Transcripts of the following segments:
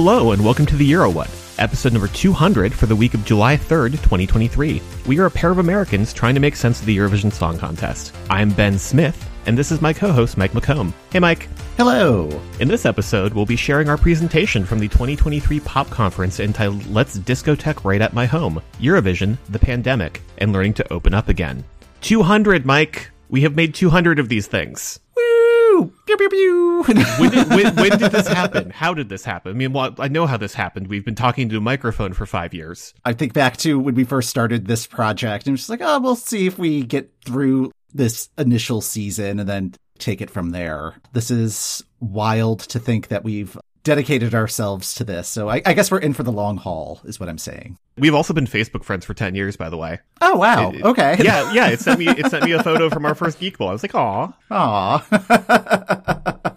Hello and welcome to the Euro What, episode number 200 for the week of July 3rd, 2023. We are a pair of Americans trying to make sense of the Eurovision Song Contest. I'm Ben Smith, and this is my co-host Mike McComb. Hey Mike. Hello. In this episode, we'll be sharing our presentation from the 2023 Pop Conference entitled Let's Discotheque Right at My Home, Eurovision, the Pandemic, and Learning to Open Up Again. 200, Mike! We have made 200 of these things. Woo! Pew pew pew. when, did, when, when did this happen? How did this happen? I mean, well, I know how this happened. We've been talking to a microphone for five years. I think back to when we first started this project and just like, oh, we'll see if we get through this initial season and then take it from there. This is wild to think that we've dedicated ourselves to this. So I, I guess we're in for the long haul, is what I'm saying. We've also been Facebook friends for ten years, by the way. Oh wow! It- okay. Yeah, yeah. It sent me it sent me a photo from our first Geek Bowl. I was like, aw. Aw.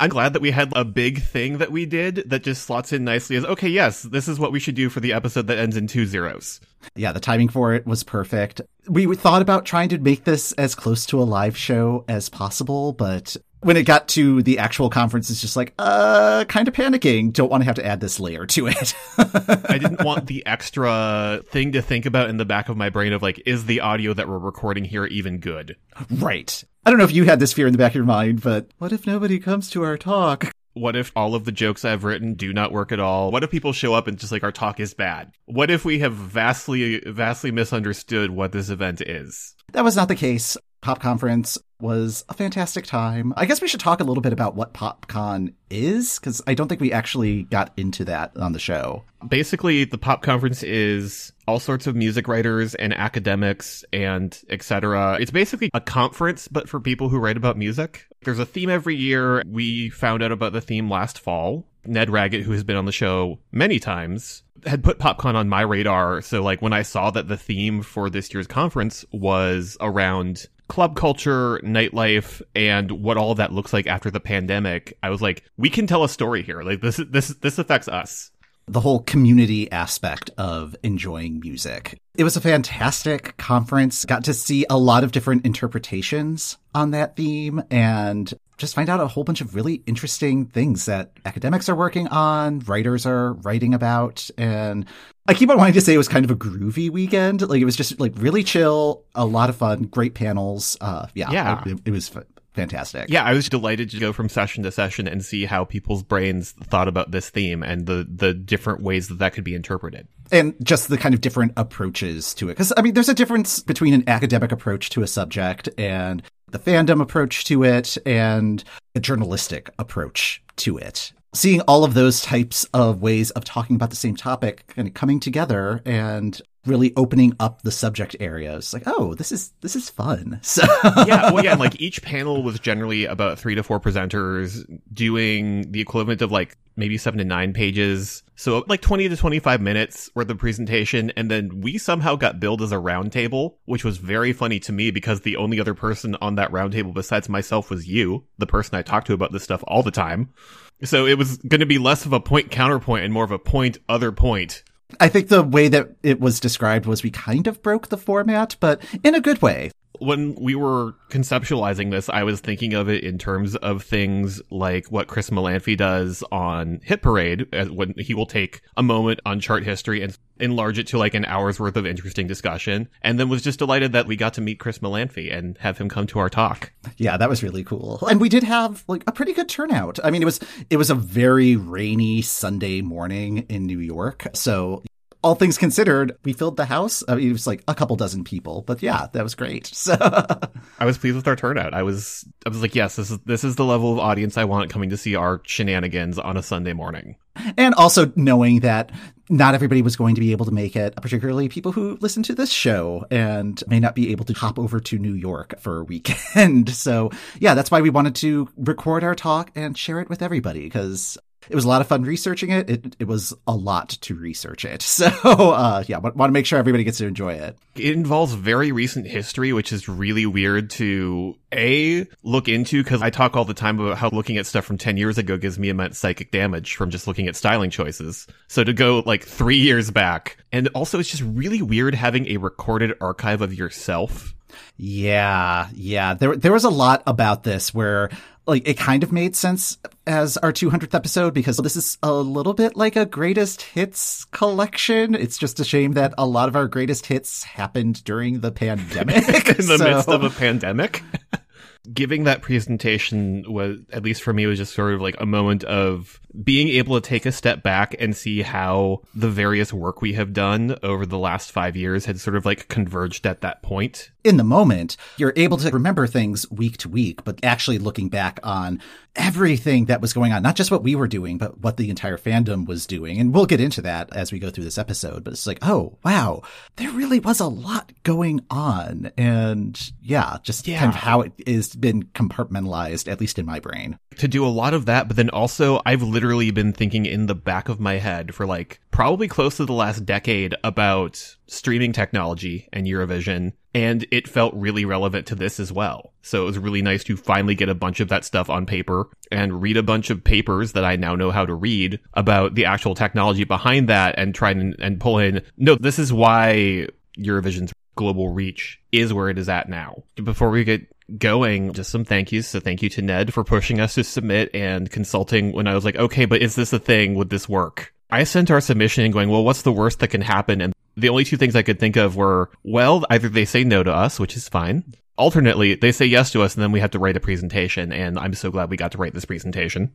I'm glad that we had a big thing that we did that just slots in nicely as okay, yes, this is what we should do for the episode that ends in two zeros. yeah, the timing for it was perfect. We thought about trying to make this as close to a live show as possible, but when it got to the actual conference, it's just like, uh, kind of panicking. Don't want to have to add this layer to it. I didn't want the extra thing to think about in the back of my brain of like, is the audio that we're recording here even good? right. I don't know if you had this fear in the back of your mind, but what if nobody comes to our talk? What if all of the jokes I've written do not work at all? What if people show up and just like our talk is bad? What if we have vastly, vastly misunderstood what this event is? That was not the case. Pop Conference was a fantastic time. I guess we should talk a little bit about what PopCon is, because I don't think we actually got into that on the show. Basically, the pop conference is all sorts of music writers and academics and etc. It's basically a conference, but for people who write about music. There's a theme every year. We found out about the theme last fall. Ned Raggett, who has been on the show many times, had put PopCon on my radar. So, like, when I saw that the theme for this year's conference was around club culture, nightlife, and what all that looks like after the pandemic, I was like, we can tell a story here. Like, this, this, this affects us. the whole community aspect of enjoying music. It was a fantastic conference. Got to see a lot of different interpretations on that theme and just find out a whole bunch of really interesting things that academics are working on, writers are writing about. And I keep on wanting to say it was kind of a groovy weekend. Like it was just like really chill, a lot of fun, great panels. Uh, yeah, Yeah. it, it was f- fantastic. Yeah, I was delighted to go from session to session and see how people's brains thought about this theme and the the different ways that that could be interpreted. and just the kind of different approaches to it. Because, I mean, there's a difference between an academic approach to a subject and the fandom approach to it and a journalistic approach to it. Seeing all of those types of ways of talking about the same topic kind of coming together and really opening up the subject areas like oh this is this is fun so yeah, well, yeah, like each panel was generally about three to four presenters doing the equivalent of like maybe seven to nine pages. So like 20 to 25 minutes worth of presentation. And then we somehow got billed as a roundtable, which was very funny to me because the only other person on that roundtable besides myself was you, the person I talk to about this stuff all the time. So it was going to be less of a point counterpoint and more of a point other point. i think the way that it was described was we kind of broke the format but in a good way when we were conceptualizing this, I was thinking of it in terms of things like what Chris Molanphy does on Hit Parade, when he will take a moment on chart history and enlarge it to like an hour's worth of interesting discussion, and then was just delighted that we got to meet Chris Molanphy and have him come to our talk. Yeah, that was really cool. And we did have like a pretty good turnout. I mean, it was it was a very rainy Sunday morning in New York. So all things considered, we filled the house. I mean, it was like a couple dozen people, but yeah, that was great. So I was pleased with our turnout. I was, I was like, yes, this is this is the level of audience I want coming to see our shenanigans on a Sunday morning. and also knowing that not everybody was going to be able to make it, particularly people who listen to this show and may not be able to hop over to New York for a weekend. So yeah, that's why we wanted to record our talk and share it with everybody because it was a lot of fun researching it. It, it was a lot to research it. So, uh, yeah, want, to make sure everybody gets to enjoy it. It involves very recent history, which is really weird to a look into because I talk all the time about how looking at stuff from 10 years ago gives me immense psychic damage from just looking at styling choices. So to go like three years back. And also it's just really weird having a recorded archive of yourself yeah, yeah. There there was a lot about this where like it kind of made sense as our 200th episode because this is a little bit like a greatest hits collection. It's just a shame that a lot of our greatest hits happened during the pandemic. In the so... midst of a pandemic. Giving that presentation was, at least for me, was just sort of like a moment of being able to take a step back and see how the various work we have done over the last five years had sort of like converged at that point. In the moment, you're able to remember things week to week, but actually looking back on everything that was going on, not just what we were doing, but what the entire fandom was doing. And we'll get into that as we go through this episode, but it's like, oh, wow, there really was a lot going on. And yeah, just yeah. kind of how it been compartmentalized, at least in my brain. To do a lot of that, but then also I've literally been thinking in the back of my head for like probably close to the last decade about streaming technology and Eurovision, and it felt really relevant to this as well. So it was really nice to finally get a bunch of that stuff on paper and read a bunch of papers that I now know how to read about the actual technology behind that and try and, and pull in, no, this is why Eurovision's global reach is where it is at now. Before we get going, just some thank yous. So thank you to Ned for pushing us to submit and consulting when I was like, okay, but is this a thing? Would this work? I sent our submission going, well, what's the worst that can happen? And the only two things I could think of were, well, either they say no to us, which is fine. Alternately, they say yes to us and then we have to write a presentation. And I'm so glad we got to write this presentation.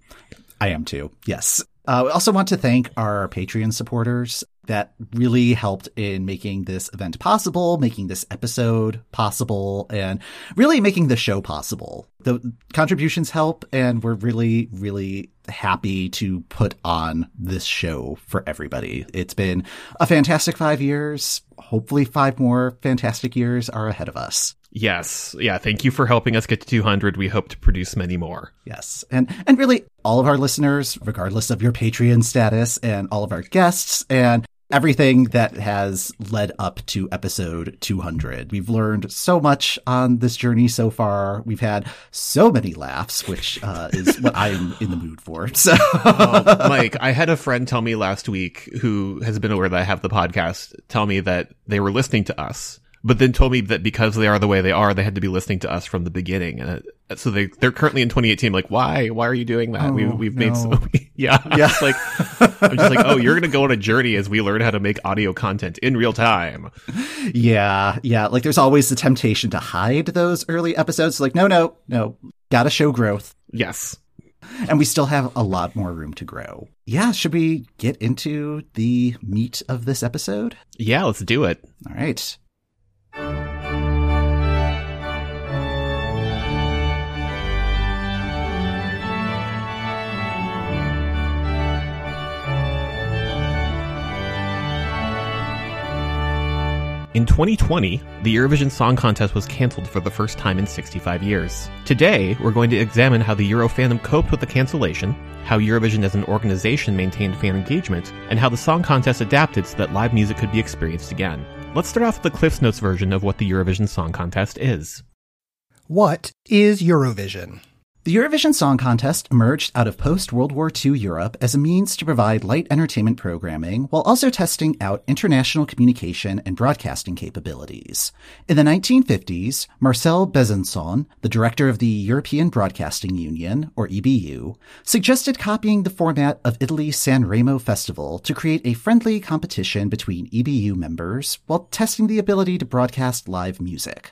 I am too. Yes. Uh, we also want to thank our Patreon supporters that really helped in making this event possible, making this episode possible, and really making the show possible. The contributions help, and we're really, really happy to put on this show for everybody. It's been a fantastic five years. Hopefully, five more fantastic years are ahead of us. Yes. Yeah. Thank you for helping us get to 200. We hope to produce many more. Yes. And, and really all of our listeners, regardless of your Patreon status and all of our guests and everything that has led up to episode 200. We've learned so much on this journey so far. We've had so many laughs, which uh, is what I'm in the mood for. So, oh, Mike, I had a friend tell me last week who has been aware that I have the podcast tell me that they were listening to us but then told me that because they are the way they are, they had to be listening to us from the beginning. And uh, so they, they're currently in 2018. Like, why? Why are you doing that? Oh, we, we've no. made so, yeah. Yeah. like, I'm just like, oh, you're going to go on a journey as we learn how to make audio content in real time. Yeah. Yeah. Like there's always the temptation to hide those early episodes. Like, no, no, no, gotta show growth. Yes. And we still have a lot more room to grow. Yeah, should we get into the meat of this episode? Yeah, let's do it. All right. In 2020, the Eurovision Song Contest was cancelled for the first time in 65 years. Today, we're going to examine how the Euro fandom coped with the cancellation, how Eurovision as an organization maintained fan engagement, and how the song contest adapted so that live music could be experienced again. Let's start off with the Cliffs Notes version of what the Eurovision Song Contest is. What is Eurovision? The Eurovision Song Contest emerged out of post World War II Europe as a means to provide light entertainment programming while also testing out international communication and broadcasting capabilities. In the 1950s, Marcel Bezençon, the director of the European Broadcasting Union, or EBU, suggested copying the format of Italy's San Remo Festival to create a friendly competition between EBU members while testing the ability to broadcast live music.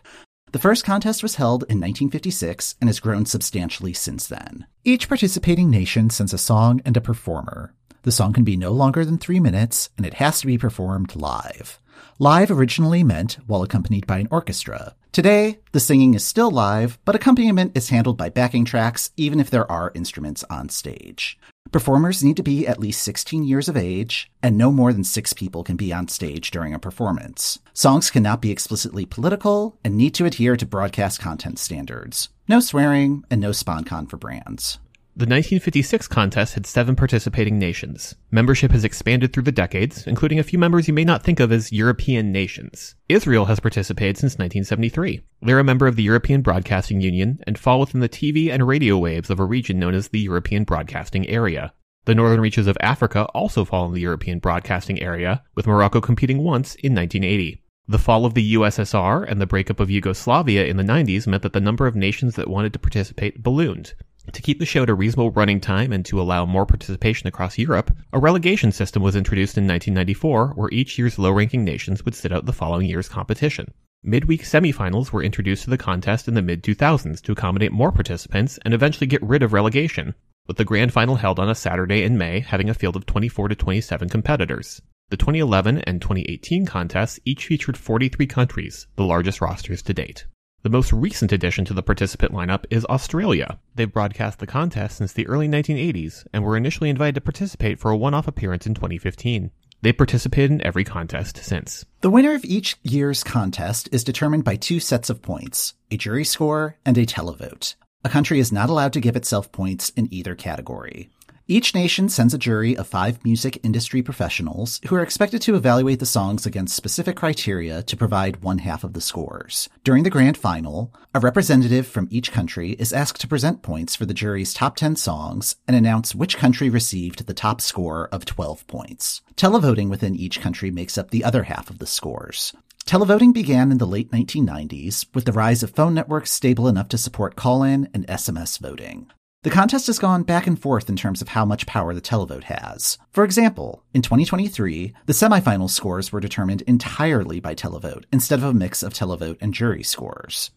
The first contest was held in 1956 and has grown substantially since then. Each participating nation sends a song and a performer. The song can be no longer than three minutes, and it has to be performed live. Live originally meant while accompanied by an orchestra. Today, the singing is still live, but accompaniment is handled by backing tracks even if there are instruments on stage. Performers need to be at least 16 years of age, and no more than six people can be on stage during a performance. Songs cannot be explicitly political and need to adhere to broadcast content standards. No swearing and no sponcon for brands. The 1956 contest had seven participating nations. Membership has expanded through the decades, including a few members you may not think of as European nations. Israel has participated since 1973. They're a member of the European Broadcasting Union and fall within the TV and radio waves of a region known as the European Broadcasting Area. The northern reaches of Africa also fall in the European Broadcasting Area, with Morocco competing once in 1980. The fall of the USSR and the breakup of Yugoslavia in the 90s meant that the number of nations that wanted to participate ballooned. To keep the show at a reasonable running time and to allow more participation across Europe, a relegation system was introduced in 1994 where each year's low ranking nations would sit out the following year's competition. Midweek semifinals were introduced to the contest in the mid 2000s to accommodate more participants and eventually get rid of relegation, with the grand final held on a Saturday in May having a field of 24 to 27 competitors. The 2011 and 2018 contests each featured 43 countries, the largest rosters to date. The most recent addition to the participant lineup is Australia. They've broadcast the contest since the early 1980s and were initially invited to participate for a one-off appearance in 2015. They participated in every contest since. The winner of each year's contest is determined by two sets of points, a jury score and a televote. A country is not allowed to give itself points in either category. Each nation sends a jury of five music industry professionals who are expected to evaluate the songs against specific criteria to provide one half of the scores. During the grand final, a representative from each country is asked to present points for the jury's top 10 songs and announce which country received the top score of 12 points. Televoting within each country makes up the other half of the scores. Televoting began in the late 1990s with the rise of phone networks stable enough to support call-in and SMS voting. The contest has gone back and forth in terms of how much power the televote has. For example, in 2023, the semifinal scores were determined entirely by televote instead of a mix of televote and jury scores.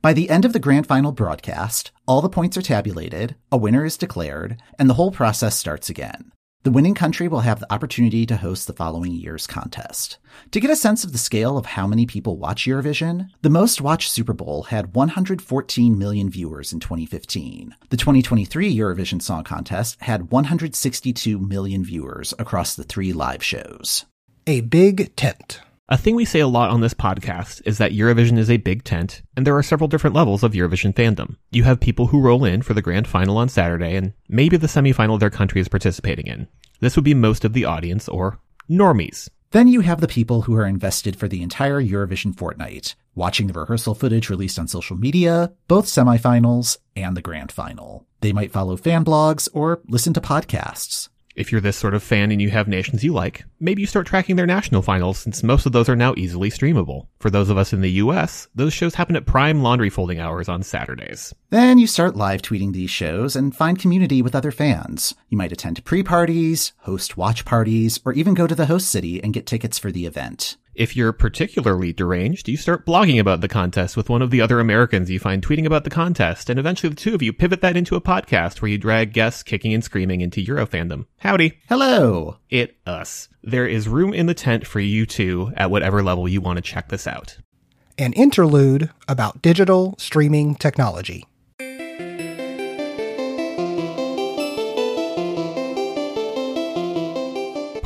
By the end of the grand final broadcast, all the points are tabulated, a winner is declared, and the whole process starts again. The winning country will have the opportunity to host the following year's contest. To get a sense of the scale of how many people watch Eurovision, the most watched Super Bowl had 114 million viewers in 2015. The 2023 Eurovision Song Contest had 162 million viewers across the three live shows. A big tent. A thing we say a lot on this podcast is that Eurovision is a big tent, and there are several different levels of Eurovision fandom. You have people who roll in for the grand final on Saturday and maybe the semifinal their country is participating in. This would be most of the audience, or normies. Then you have the people who are invested for the entire Eurovision fortnight, watching the rehearsal footage released on social media, both semifinals and the grand final. They might follow fan blogs or listen to podcasts. If you're this sort of fan and you have nations you like, maybe you start tracking their national finals since most of those are now easily streamable. For those of us in the US, those shows happen at prime laundry folding hours on Saturdays. Then you start live tweeting these shows and find community with other fans. You might attend pre parties, host watch parties, or even go to the host city and get tickets for the event. If you're particularly deranged, you start blogging about the contest with one of the other Americans you find tweeting about the contest, and eventually the two of you pivot that into a podcast where you drag guests kicking and screaming into Euro fandom. Howdy. Hello. It us. There is room in the tent for you two at whatever level you want to check this out. An interlude about digital streaming technology.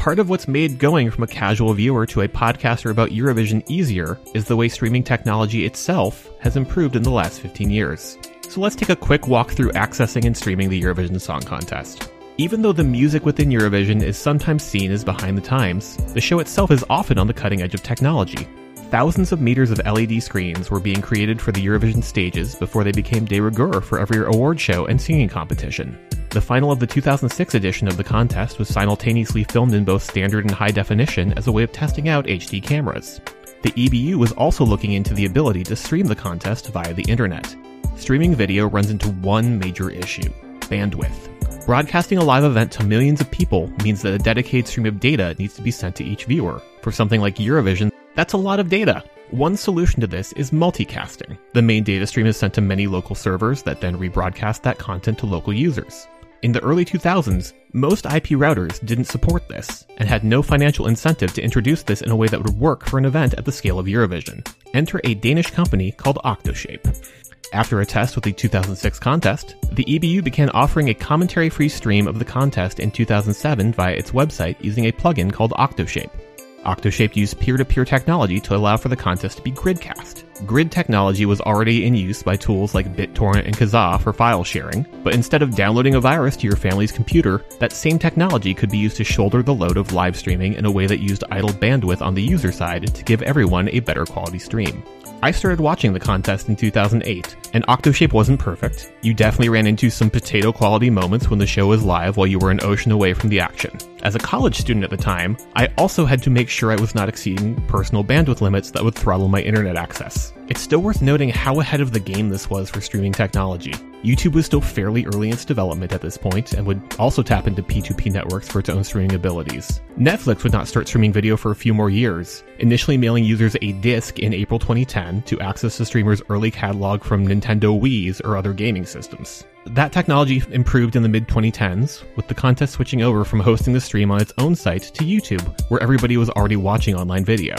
Part of what's made going from a casual viewer to a podcaster about Eurovision easier is the way streaming technology itself has improved in the last 15 years. So let's take a quick walk through accessing and streaming the Eurovision Song Contest. Even though the music within Eurovision is sometimes seen as behind the times, the show itself is often on the cutting edge of technology. Thousands of meters of LED screens were being created for the Eurovision stages before they became de rigueur for every award show and singing competition. The final of the 2006 edition of the contest was simultaneously filmed in both standard and high definition as a way of testing out HD cameras. The EBU was also looking into the ability to stream the contest via the internet. Streaming video runs into one major issue bandwidth. Broadcasting a live event to millions of people means that a dedicated stream of data needs to be sent to each viewer. For something like Eurovision, that's a lot of data. One solution to this is multicasting. The main data stream is sent to many local servers that then rebroadcast that content to local users. In the early 2000s, most IP routers didn't support this and had no financial incentive to introduce this in a way that would work for an event at the scale of Eurovision. Enter a Danish company called Octoshape. After a test with the 2006 contest, the EBU began offering a commentary free stream of the contest in 2007 via its website using a plugin called Octoshape. Octoshape used peer-to-peer technology to allow for the contest to be gridcast. Grid technology was already in use by tools like BitTorrent and Kazaa for file sharing, but instead of downloading a virus to your family's computer, that same technology could be used to shoulder the load of live streaming in a way that used idle bandwidth on the user side to give everyone a better quality stream. I started watching the contest in 2008, and Octoshape wasn't perfect. You definitely ran into some potato quality moments when the show was live while you were an ocean away from the action. As a college student at the time, I also had to make sure I was not exceeding personal bandwidth limits that would throttle my internet access. It's still worth noting how ahead of the game this was for streaming technology. YouTube was still fairly early in its development at this point and would also tap into P2P networks for its own streaming abilities. Netflix would not start streaming video for a few more years, initially mailing users a disc in April 2010 to access the streamer's early catalog from Nintendo Wii's or other gaming systems. That technology improved in the mid 2010s, with the contest switching over from hosting the stream on its own site to YouTube, where everybody was already watching online video.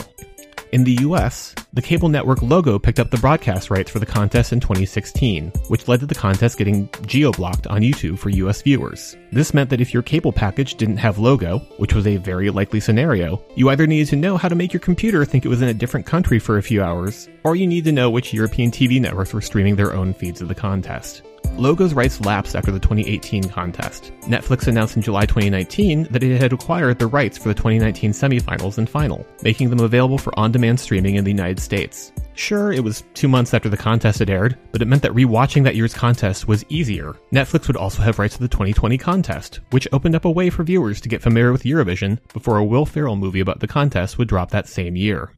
In the US, the cable network Logo picked up the broadcast rights for the contest in 2016, which led to the contest getting geo-blocked on YouTube for US viewers. This meant that if your cable package didn't have Logo, which was a very likely scenario, you either needed to know how to make your computer think it was in a different country for a few hours, or you needed to know which European TV networks were streaming their own feeds of the contest. Logo's rights lapsed after the 2018 contest. Netflix announced in July 2019 that it had acquired the rights for the 2019 semifinals and final, making them available for on-demand streaming in the United States. Sure, it was two months after the contest had aired, but it meant that rewatching that year's contest was easier. Netflix would also have rights to the 2020 contest, which opened up a way for viewers to get familiar with Eurovision before a Will Ferrell movie about the contest would drop that same year.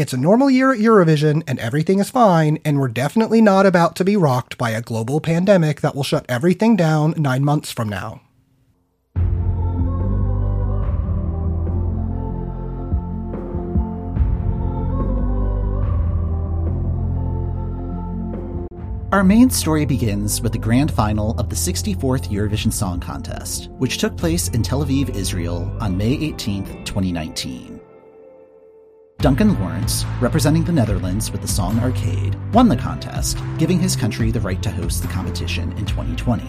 It's a normal year at Eurovision and everything is fine, and we're definitely not about to be rocked by a global pandemic that will shut everything down nine months from now. Our main story begins with the grand final of the 64th Eurovision Song Contest, which took place in Tel Aviv, Israel on May 18, 2019. Duncan Lawrence, representing the Netherlands with the song Arcade, won the contest, giving his country the right to host the competition in 2020.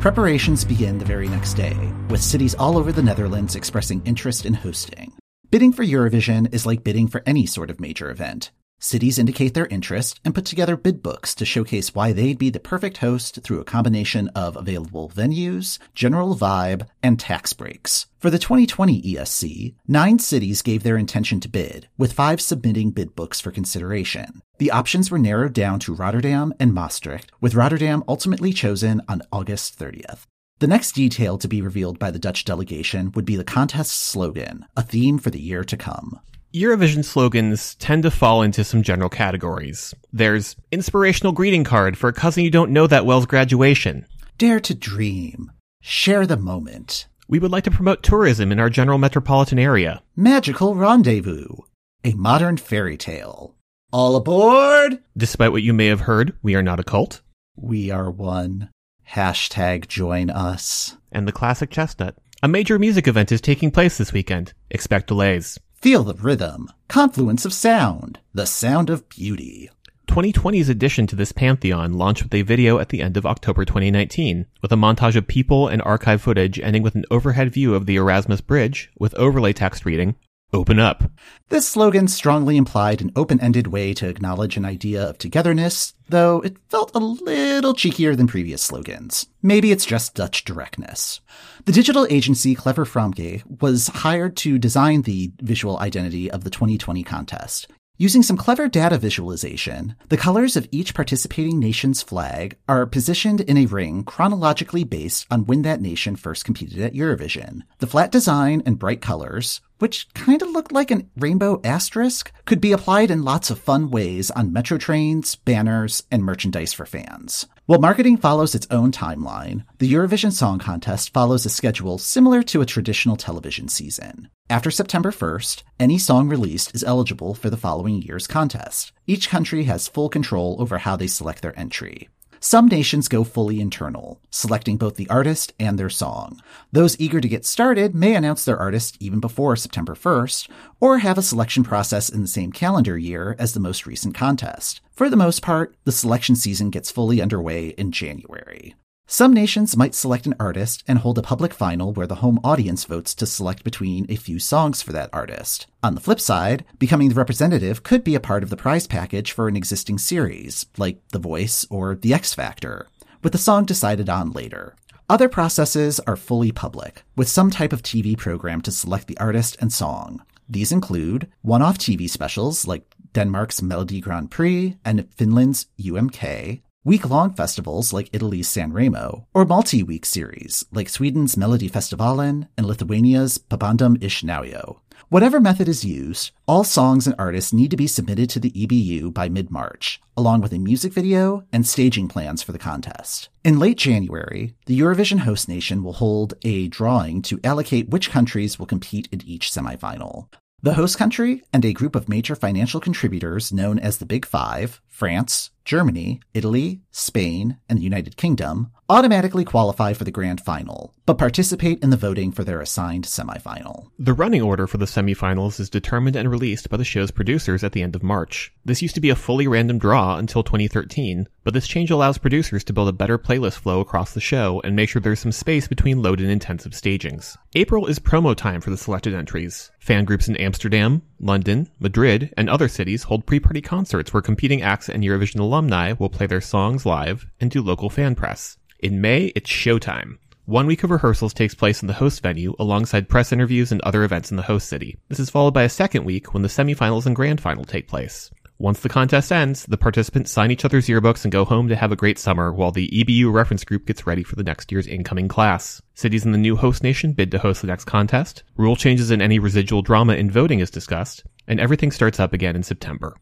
Preparations begin the very next day, with cities all over the Netherlands expressing interest in hosting. Bidding for Eurovision is like bidding for any sort of major event. Cities indicate their interest and put together bid books to showcase why they'd be the perfect host through a combination of available venues, general vibe, and tax breaks. For the 2020 ESC, nine cities gave their intention to bid, with five submitting bid books for consideration. The options were narrowed down to Rotterdam and Maastricht, with Rotterdam ultimately chosen on August 30th. The next detail to be revealed by the Dutch delegation would be the contest's slogan, a theme for the year to come. Eurovision slogans tend to fall into some general categories. There's inspirational greeting card for a cousin you don't know that well's graduation. Dare to dream. Share the moment. We would like to promote tourism in our general metropolitan area. Magical rendezvous. A modern fairy tale. All aboard! Despite what you may have heard, we are not a cult. We are one. Hashtag join us. And the classic chestnut. A major music event is taking place this weekend. Expect delays. Feel the rhythm, confluence of sound, the sound of beauty. 2020's addition to this pantheon launched with a video at the end of October 2019, with a montage of people and archive footage ending with an overhead view of the Erasmus Bridge, with overlay text reading, Open up. This slogan strongly implied an open ended way to acknowledge an idea of togetherness, though it felt a little cheekier than previous slogans. Maybe it's just Dutch directness. The digital agency Clever Franke was hired to design the visual identity of the 2020 contest. Using some clever data visualization, the colors of each participating nation's flag are positioned in a ring chronologically based on when that nation first competed at Eurovision. The flat design and bright colors, which kind of looked like a rainbow asterisk, could be applied in lots of fun ways on metro trains, banners, and merchandise for fans. While marketing follows its own timeline, the Eurovision Song Contest follows a schedule similar to a traditional television season. After September 1st, any song released is eligible for the following year's contest. Each country has full control over how they select their entry. Some nations go fully internal, selecting both the artist and their song. Those eager to get started may announce their artist even before September 1st, or have a selection process in the same calendar year as the most recent contest. For the most part, the selection season gets fully underway in January. Some nations might select an artist and hold a public final where the home audience votes to select between a few songs for that artist. On the flip side, becoming the representative could be a part of the prize package for an existing series, like The Voice or The X Factor, with the song decided on later. Other processes are fully public, with some type of TV program to select the artist and song. These include one off TV specials like Denmark's Melodi Grand Prix and Finland's UMK, week long festivals like Italy's San Remo, or multi week series like Sweden's Melodifestivalen and Lithuania's Pabandom iš Naujo. Whatever method is used, all songs and artists need to be submitted to the EBU by mid March, along with a music video and staging plans for the contest. In late January, the Eurovision host nation will hold a drawing to allocate which countries will compete in each semifinal. The host country and a group of major financial contributors known as the Big Five, France, Germany, Italy, Spain, and the United Kingdom, automatically qualify for the grand final, but participate in the voting for their assigned semifinal. The running order for the semifinals is determined and released by the show's producers at the end of March. This used to be a fully random draw until 2013, but this change allows producers to build a better playlist flow across the show and make sure there's some space between load and intensive stagings. April is promo time for the selected entries. Fan groups in Amsterdam, London, Madrid, and other cities hold pre-party concerts where competing acts and Eurovision alumni will play their songs live and do local fan press. In May, it's showtime. One week of rehearsals takes place in the host venue alongside press interviews and other events in the host city. This is followed by a second week when the semifinals and grand final take place. Once the contest ends, the participants sign each other's yearbooks and go home to have a great summer while the EBU reference group gets ready for the next year's incoming class. Cities in the new host nation bid to host the next contest, rule changes in any residual drama in voting is discussed, and everything starts up again in September.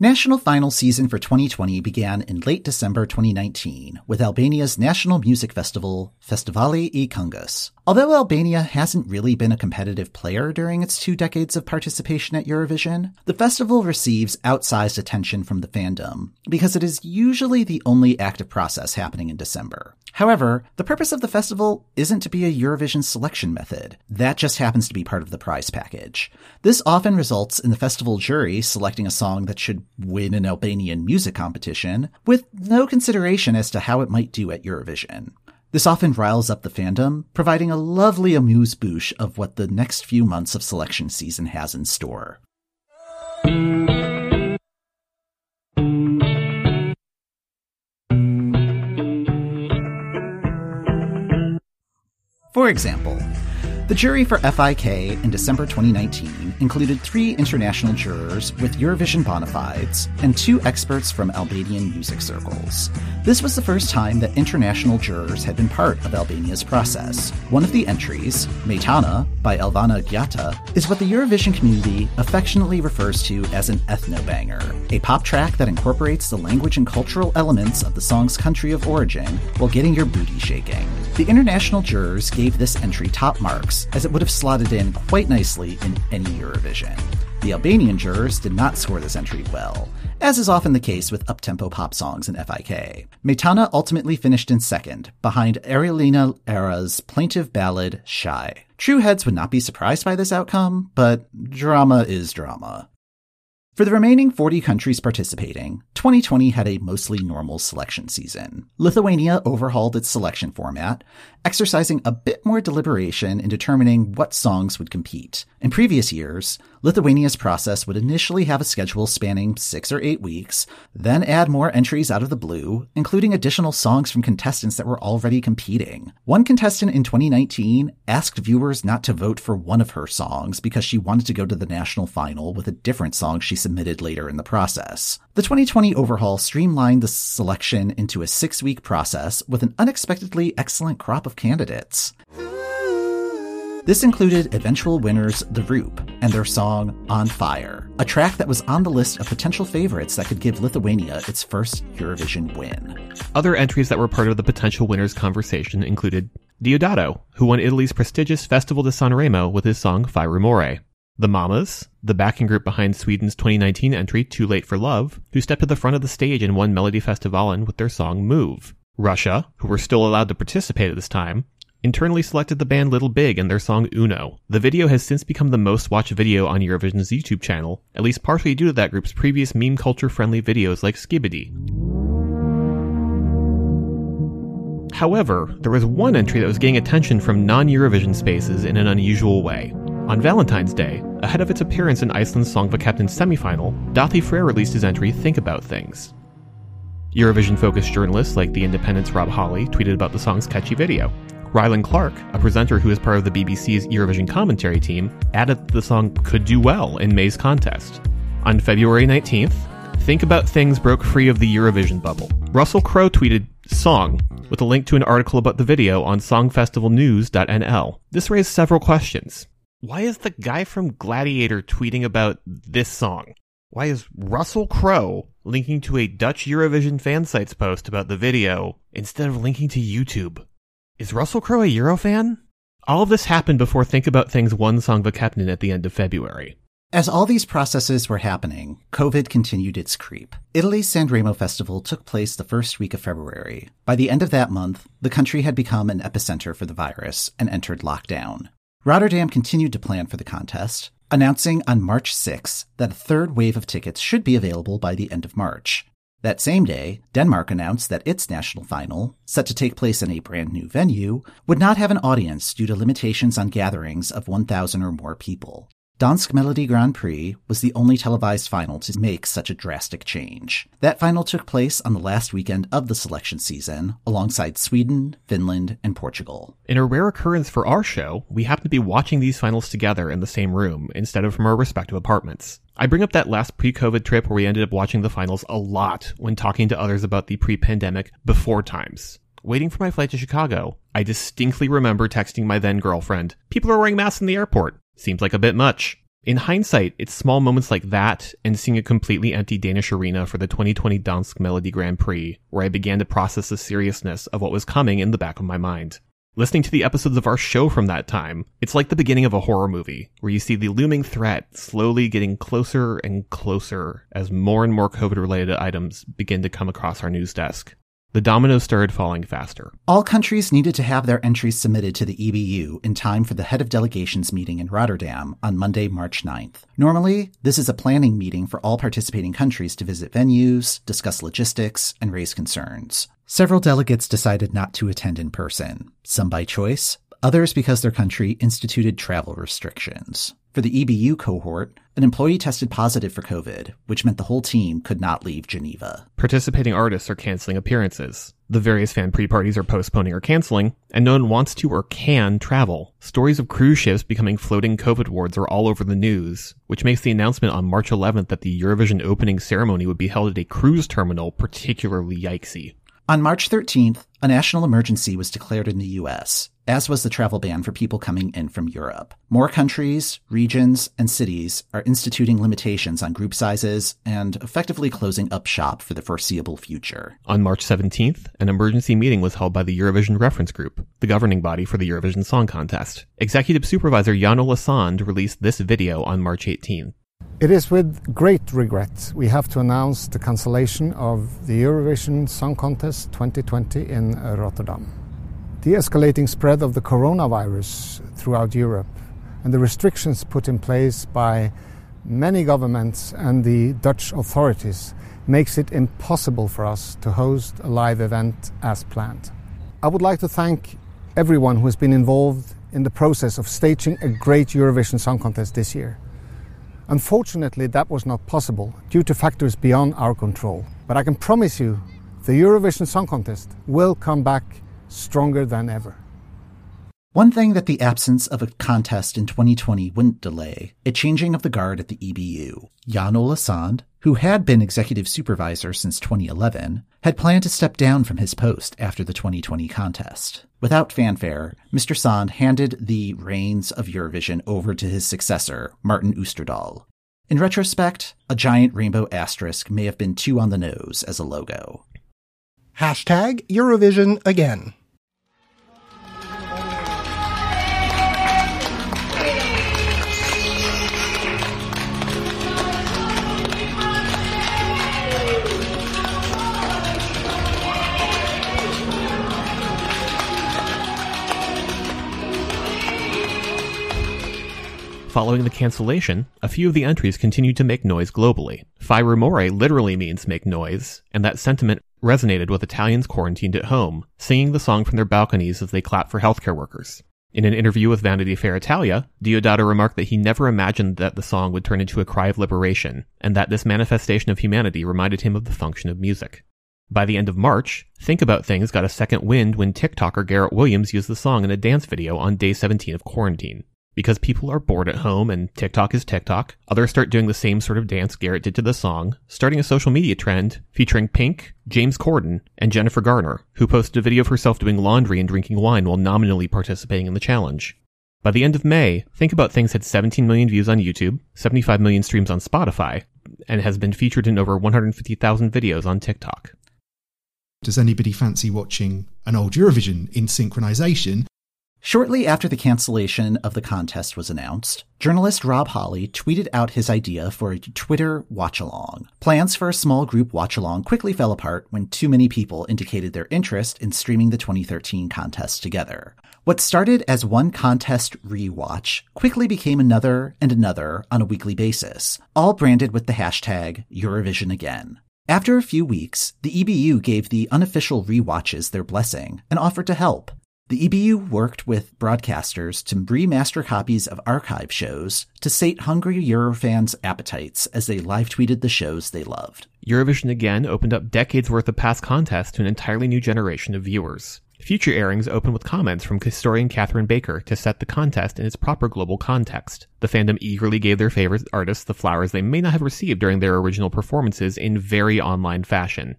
National Final season for 2020 began in late December 2019 with Albania's national music festival, Festivali i Këngës. Although Albania hasn't really been a competitive player during its two decades of participation at Eurovision, the festival receives outsized attention from the fandom because it is usually the only active process happening in December. However, the purpose of the festival isn't to be a Eurovision selection method. That just happens to be part of the prize package. This often results in the festival jury selecting a song that should win an Albanian music competition with no consideration as to how it might do at Eurovision. This often riles up the fandom, providing a lovely amuse-bouche of what the next few months of selection season has in store. For example, the jury for FIK in December 2019 included three international jurors with Eurovision bona fides and two experts from Albanian music circles. This was the first time that international jurors had been part of Albania's process. One of the entries, Metana by Elvana Gjata, is what the Eurovision community affectionately refers to as an ethno-banger, a pop track that incorporates the language and cultural elements of the song's country of origin while getting your booty shaking. The international jurors gave this entry top marks as it would have slotted in quite nicely in any Eurovision. The Albanian jurors did not score this entry well, as is often the case with uptempo pop songs in FIK. Metana ultimately finished in second, behind Arilena Ara's plaintive ballad Shy. True heads would not be surprised by this outcome, but drama is drama. For the remaining 40 countries participating, 2020 had a mostly normal selection season. Lithuania overhauled its selection format, exercising a bit more deliberation in determining what songs would compete. In previous years, Lithuania's process would initially have a schedule spanning six or eight weeks, then add more entries out of the blue, including additional songs from contestants that were already competing. One contestant in 2019 asked viewers not to vote for one of her songs because she wanted to go to the national final with a different song she submitted later in the process. The 2020 overhaul streamlined the selection into a six week process with an unexpectedly excellent crop of candidates. This included eventual winners The Roop and their song On Fire, a track that was on the list of potential favorites that could give Lithuania its first Eurovision win. Other entries that were part of the potential winners conversation included Diodato, who won Italy's prestigious Festival di Sanremo with his song Rumore. The Mamas, the backing group behind Sweden's 2019 entry Too Late for Love, who stepped to the front of the stage and won Melodifestivalen with their song Move. Russia, who were still allowed to participate at this time, internally selected the band Little Big and their song Uno. The video has since become the most watched video on Eurovision's YouTube channel, at least partially due to that group's previous meme culture friendly videos like Skibidi. However, there was one entry that was getting attention from non Eurovision spaces in an unusual way. On Valentine's Day, ahead of its appearance in Iceland's Songvakeppnin semifinal, Daði Freyr released his entry Think About Things. Eurovision focused journalists like The Independent's Rob Hawley tweeted about the song's catchy video. Rylan Clark, a presenter who is part of the BBC's Eurovision commentary team, added that the song could do well in May's contest. On February 19th, Think About Things broke free of the Eurovision bubble. Russell Crowe tweeted song with a link to an article about the video on songfestivalnews.nl. This raised several questions. Why is the guy from Gladiator tweeting about this song? Why is Russell Crowe linking to a Dutch Eurovision fan sites post about the video instead of linking to YouTube? Is Russell Crowe a Eurofan? All of this happened before Think About Things won Songvakeppnin at the end of February. As all these processes were happening, COVID continued its creep. Italy's Sanremo Festival took place the first week of February. By the end of that month, the country had become an epicenter for the virus and entered lockdown. Rotterdam continued to plan for the contest, announcing on March 6 that a third wave of tickets should be available by the end of March. That same day, Denmark announced that its national final, set to take place in a brand new venue, would not have an audience due to limitations on gatherings of 1,000 or more people. Dansk Melodi Grand Prix was the only televised final to make such a drastic change. That final took place on the last weekend of the selection season, alongside Sweden, Finland, and Portugal. In a rare occurrence for our show, we happen to be watching these finals together in the same room instead of from our respective apartments. I bring up that last pre-COVID trip where we ended up watching the finals a lot when talking to others about the pre-pandemic before times. Waiting for my flight to Chicago, I distinctly remember texting my then girlfriend, people are wearing masks in the airport. Seems like a bit much. In hindsight, it's small moments like that and seeing a completely empty Danish arena for the 2020 Dansk Melodi Grand Prix where I began to process the seriousness of what was coming in the back of my mind. Listening to the episodes of our show from that time, it's like the beginning of a horror movie, where you see the looming threat slowly getting closer and closer as more and more COVID related items begin to come across our news desk. The dominoes started falling faster. All countries needed to have their entries submitted to the EBU in time for the head of delegations meeting in Rotterdam on Monday, March 9th. Normally, this is a planning meeting for all participating countries to visit venues, discuss logistics, and raise concerns. Several delegates decided not to attend in person, some by choice, others because their country instituted travel restrictions. For the EBU cohort, an employee tested positive for COVID, which meant the whole team could not leave Geneva. Participating artists are canceling appearances. The various fan pre parties are postponing or canceling, and no one wants to or can travel. Stories of cruise ships becoming floating COVID wards are all over the news, which makes the announcement on March 11th that the Eurovision opening ceremony would be held at a cruise terminal particularly yikesy. On March 13th, a national emergency was declared in the US, as was the travel ban for people coming in from Europe. More countries, regions, and cities are instituting limitations on group sizes and effectively closing up shop for the foreseeable future. On March 17th, an emergency meeting was held by the Eurovision Reference Group, the governing body for the Eurovision Song Contest. Executive Supervisor Jan-Ole Sand released this video on March 18th. It is with great regret we have to announce the cancellation of the Eurovision Song Contest 2020 in uh, Rotterdam. The escalating spread of the coronavirus throughout Europe and the restrictions put in place by many governments and the Dutch authorities makes it impossible for us to host a live event as planned. I would like to thank everyone who has been involved in the process of staging a great Eurovision Song Contest this year. Unfortunately, that was not possible due to factors beyond our control. But I can promise you the Eurovision Song Contest will come back stronger than ever. One thing that the absence of a contest in 2020 wouldn't delay, a changing of the guard at the EBU. Jan-Ole Sand, who had been executive supervisor since 2011, had planned to step down from his post after the 2020 contest. Without fanfare, Mr. Sand handed the reins of Eurovision over to his successor, Martin Österdahl. In retrospect, a giant rainbow asterisk may have been too on the nose as a logo. Hashtag Eurovision again. Following the cancellation, a few of the entries continued to make noise globally. Fai literally means make noise, and that sentiment resonated with Italians quarantined at home, singing the song from their balconies as they clap for healthcare workers. In an interview with Vanity Fair Italia, Diodato remarked that he never imagined that the song would turn into a cry of liberation, and that this manifestation of humanity reminded him of the function of music. By the end of March, Think About Things got a second wind when TikToker Garrett Williams used the song in a dance video on day 17 of quarantine. Because people are bored at home and TikTok is TikTok, others start doing the same sort of dance Garrett did to the song, starting a social media trend featuring Pink, James Corden, and Jennifer Garner, who posted a video of herself doing laundry and drinking wine while nominally participating in the challenge. By the end of May, Think About Things had 17 million views on YouTube, 75 million streams on Spotify, and has been featured in over 150,000 videos on TikTok. Does anybody fancy watching an old Eurovision in synchronization? Shortly after the cancellation of the contest was announced, journalist Rob Holley tweeted out his idea for a Twitter watch along. Plans for a small group watch along quickly fell apart when too many people indicated their interest in streaming the 2013 contest together. What started as one contest rewatch quickly became another and another on a weekly basis, all branded with the hashtag Eurovision Again. After a few weeks, the EBU gave the unofficial rewatches their blessing and offered to help. The EBU worked with broadcasters to remaster copies of archive shows to sate hungry Eurofans' appetites as they live tweeted the shows they loved. Eurovision again opened up decades worth of past contests to an entirely new generation of viewers. Future airings open with comments from historian Catherine Baker to set the contest in its proper global context. The fandom eagerly gave their favorite artists the flowers they may not have received during their original performances in very online fashion.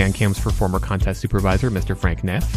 Fan cams for former contest supervisor Mr. Frank Naef,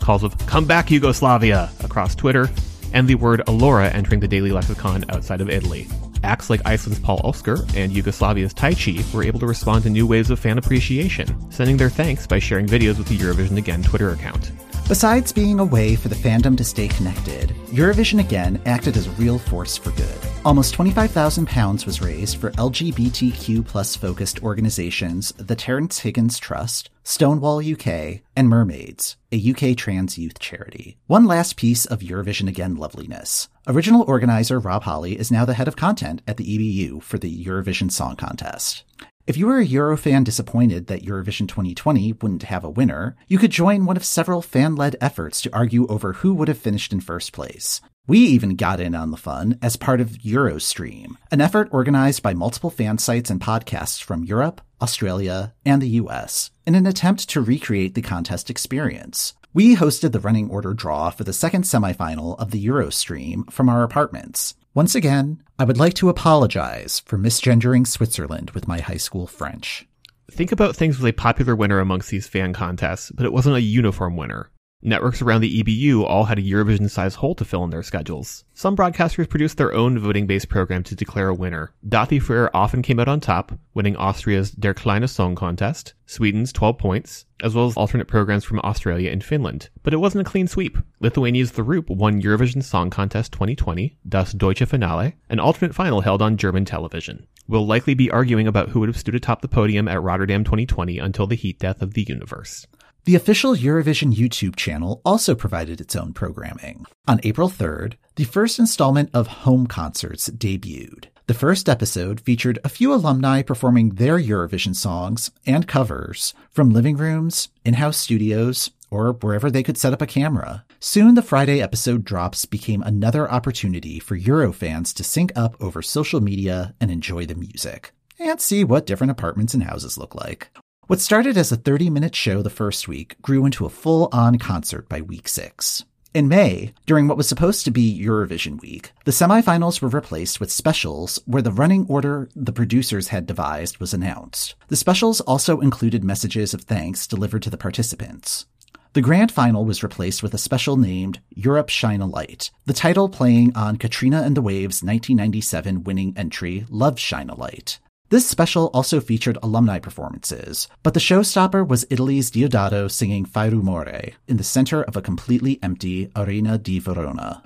calls of "Come back, Yugoslavia" across Twitter, and the word "Allora" entering the daily lexicon outside of Italy. Acts like Iceland's Páll Óskar and Yugoslavia's Tajči were able to respond to new waves of fan appreciation, sending their thanks by sharing videos with the Eurovision Again Twitter account. Besides being a way for the fandom to stay connected, Eurovision Again acted as a real force for good. Almost £25,000 was raised for LGBTQ plus focused organizations the Terence Higgins Trust, Stonewall UK, and Mermaids, a UK trans youth charity. One last piece of Eurovision Again loveliness. Original organizer Rob Holley is now the head of content at the EBU for the Eurovision Song Contest. If you were a Eurofan disappointed that Eurovision 2020 wouldn't have a winner, you could join one of several fan led efforts to argue over who would have finished in first place. We even got in on the fun as part of Eurostream, an effort organized by multiple fan sites and podcasts from Europe, Australia, and the US, in an attempt to recreate the contest experience. We hosted the running order draw for the second semifinal of the Eurostream from our apartments. Once again, I would like to apologize for misgendering Switzerland with my high school French. Think About Things was a popular winner amongst these fan contests, but it wasn't a uniform winner. Networks around the EBU all had a Eurovision sized hole to fill in their schedules. Some broadcasters produced their own voting based program to declare a winner. Daði Freyr often came out on top, winning Austria's Der Kleine Song contest, Sweden's 12 points, as well as alternate programs from Australia and Finland. But it wasn't a clean sweep. Lithuania's The Roop won Eurovision Song Contest 2020, Das Deutsche Finale, an alternate final held on German television. We'll likely be arguing about who would have stood atop the podium at Rotterdam 2020 until the heat death of the universe. The official Eurovision YouTube channel also provided its own programming. On April 3rd, the first installment of Home Concerts debuted. The first episode featured a few alumni performing their Eurovision songs and covers from living rooms, in house studios, or wherever they could set up a camera. Soon, the Friday episode drops became another opportunity for Euro fans to sync up over social media and enjoy the music and see what different apartments and houses look like. What started as a 30 minute show the first week grew into a full on concert by week six. In May, during what was supposed to be Eurovision week, the semifinals were replaced with specials where the running order the producers had devised was announced. The specials also included messages of thanks delivered to the participants. The grand final was replaced with a special named Europe Shine a Light, the title playing on Katrina and the Waves' 1997 winning entry Love Shine a Light. This special also featured alumni performances, but the showstopper was Italy's Diodato singing Fai Rumore in the center of a completely empty Arena di Verona.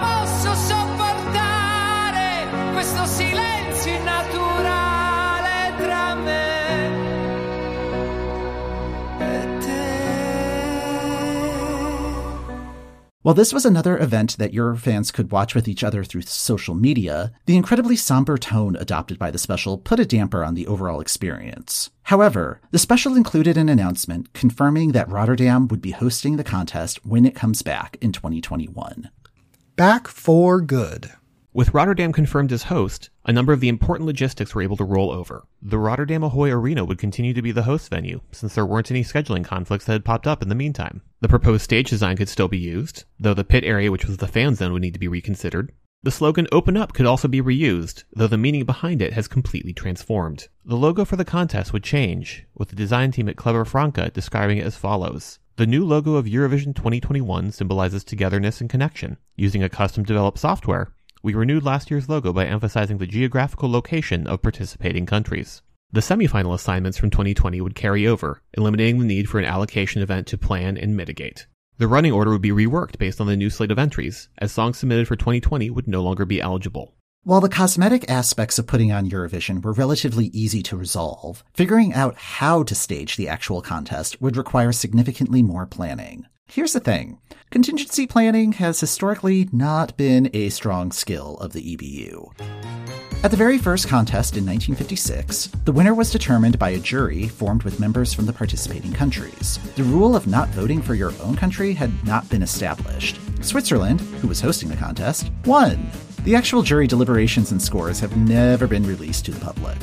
posso sopportare questo silenzio innaturale tra me e te. While this was another event that your fans could watch with each other through social media, the incredibly somber tone adopted by the special put a damper on the overall experience. However, the special included an announcement confirming that Rotterdam would be hosting the contest when it comes back in 2021. Back for good. With Rotterdam confirmed as host, a number of the important logistics were able to roll over. The Rotterdam Ahoy Arena would continue to be the host venue, since there weren't any scheduling conflicts that had popped up in the meantime. The proposed stage design could still be used, though the pit area, which was the fan zone, would need to be reconsidered. The slogan Open Up could also be reused, though the meaning behind it has completely transformed. The logo for the contest would change, with the design team at Clever Franke describing it as follows. The new logo of Eurovision 2021 symbolizes togetherness and connection. Using a custom developed software, we renewed last year's logo by emphasizing the geographical location of participating countries. The semifinal assignments from 2020 would carry over, eliminating the need for an allocation event to plan and mitigate. The running order would be reworked based on the new slate of entries, as songs submitted for 2020 would no longer be eligible. While the cosmetic aspects of putting on Eurovision were relatively easy to resolve, figuring out how to stage the actual contest would require significantly more planning. Here's the thing contingency planning has historically not been a strong skill of the EBU. At the very first contest in 1956, the winner was determined by a jury formed with members from the participating countries. The rule of not voting for your own country had not been established. Switzerland, who was hosting the contest, won. The actual jury deliberations and scores have never been released to the public.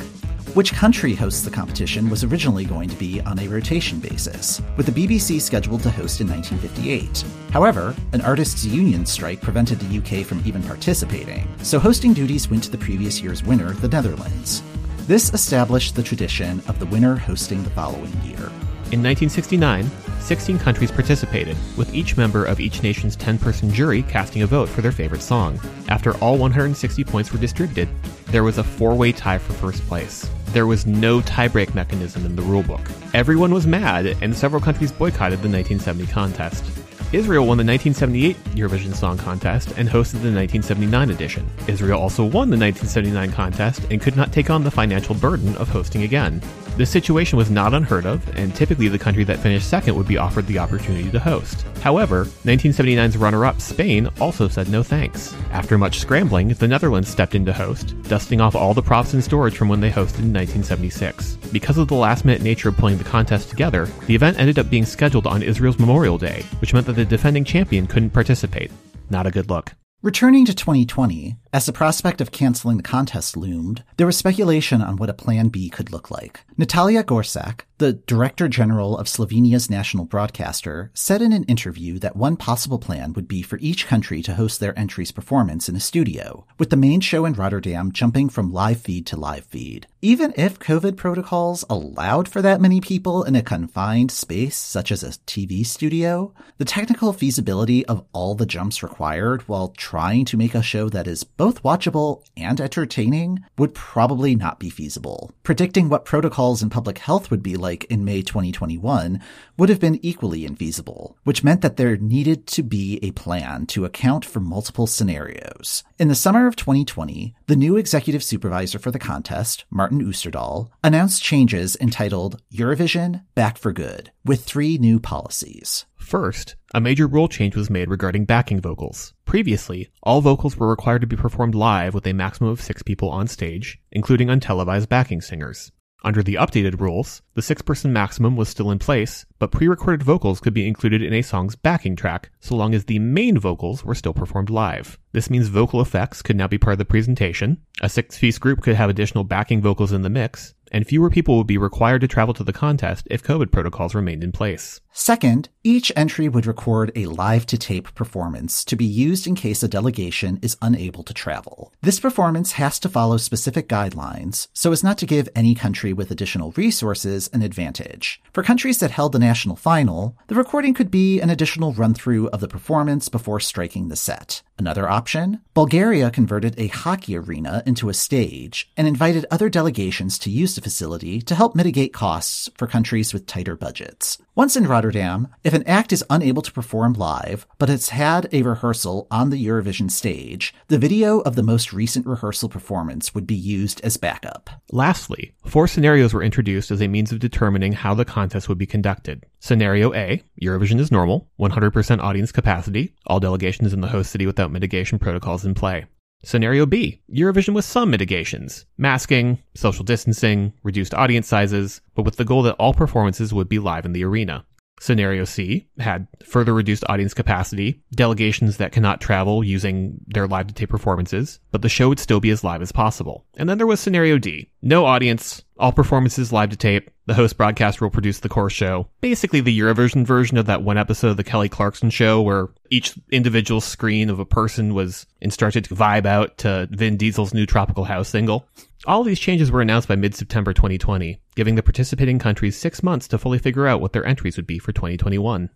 Which country hosts the competition was originally going to be on a rotation basis, with the BBC scheduled to host in 1958. However, an artists' union strike prevented the UK from even participating, so hosting duties went to the previous year's winner, the Netherlands. This established the tradition of the winner hosting the following year. In 1969, 16 countries participated, with each member of each nation's 10 person jury casting a vote for their favorite song. After all 160 points were distributed, there was a four way tie for first place. There was no tiebreak mechanism in the rulebook. Everyone was mad, and several countries boycotted the 1970 contest. Israel won the 1978 Eurovision Song Contest and hosted the 1979 edition. Israel also won the 1979 contest and could not take on the financial burden of hosting again. This situation was not unheard of, and typically the country that finished second would be offered the opportunity to host. However, 1979's runner up, Spain, also said no thanks. After much scrambling, the Netherlands stepped in to host, dusting off all the props in storage from when they hosted in 1976. Because of the last minute nature of pulling the contest together, the event ended up being scheduled on Israel's Memorial Day, which meant that the defending champion couldn't participate. Not a good look. Returning to 2020, as the prospect of canceling the contest loomed, there was speculation on what a plan B could look like. Natalija Gorščak, the Director General of Slovenia's national broadcaster, said in an interview that one possible plan would be for each country to host their entry's performance in a studio, with the main show in Rotterdam jumping from live feed to live feed. Even if COVID protocols allowed for that many people in a confined space, such as a TV studio, the technical feasibility of all the jumps required while trying to make a show that is both watchable and entertaining would probably not be feasible. Predicting what protocols in public health would be like in May 2021 would have been equally infeasible, which meant that there needed to be a plan to account for multiple scenarios. In the summer of 2020, the new executive supervisor for the contest, Martin Österdahl, announced changes entitled Eurovision Back for Good, with three new policies. First, a major rule change was made regarding backing vocals. Previously, all vocals were required to be performed live with a maximum of six people on stage, including untelevised backing singers. Under the updated rules, the six person maximum was still in place, but pre recorded vocals could be included in a song's backing track so long as the main vocals were still performed live. This means vocal effects could now be part of the presentation, a six piece group could have additional backing vocals in the mix, and fewer people would be required to travel to the contest if COVID protocols remained in place. Second, each entry would record a live to tape performance to be used in case a delegation is unable to travel. This performance has to follow specific guidelines so as not to give any country with additional resources an advantage. For countries that held the national final, the recording could be an additional run through of the performance before striking the set. Another option? Bulgaria converted a hockey arena into a stage and invited other delegations to use facility to help mitigate costs for countries with tighter budgets. Once in Rotterdam, if an act is unable to perform live, but has had a rehearsal on the Eurovision stage, the video of the most recent rehearsal performance would be used as backup. Lastly, four scenarios were introduced as a means of determining how the contest would be conducted. Scenario A, Eurovision is normal, 100% audience capacity, all delegations in the host city without mitigation protocols in play. Scenario B, Eurovision with some mitigations, masking, social distancing, reduced audience sizes, but with the goal that all performances would be live in the arena. Scenario C had further reduced audience capacity, delegations that cannot travel using their live to tape performances, but the show would still be as live as possible. And then there was Scenario D. No audience, all performances live to tape, the host broadcaster will produce the core show. Basically the Eurovision version of that one episode of the Kelly Clarkson show where each individual screen of a person was instructed to vibe out to Vin Diesel's new Tropical House single. All these changes were announced by mid-September 2020, giving the participating countries six months to fully figure out what their entries would be for 2021.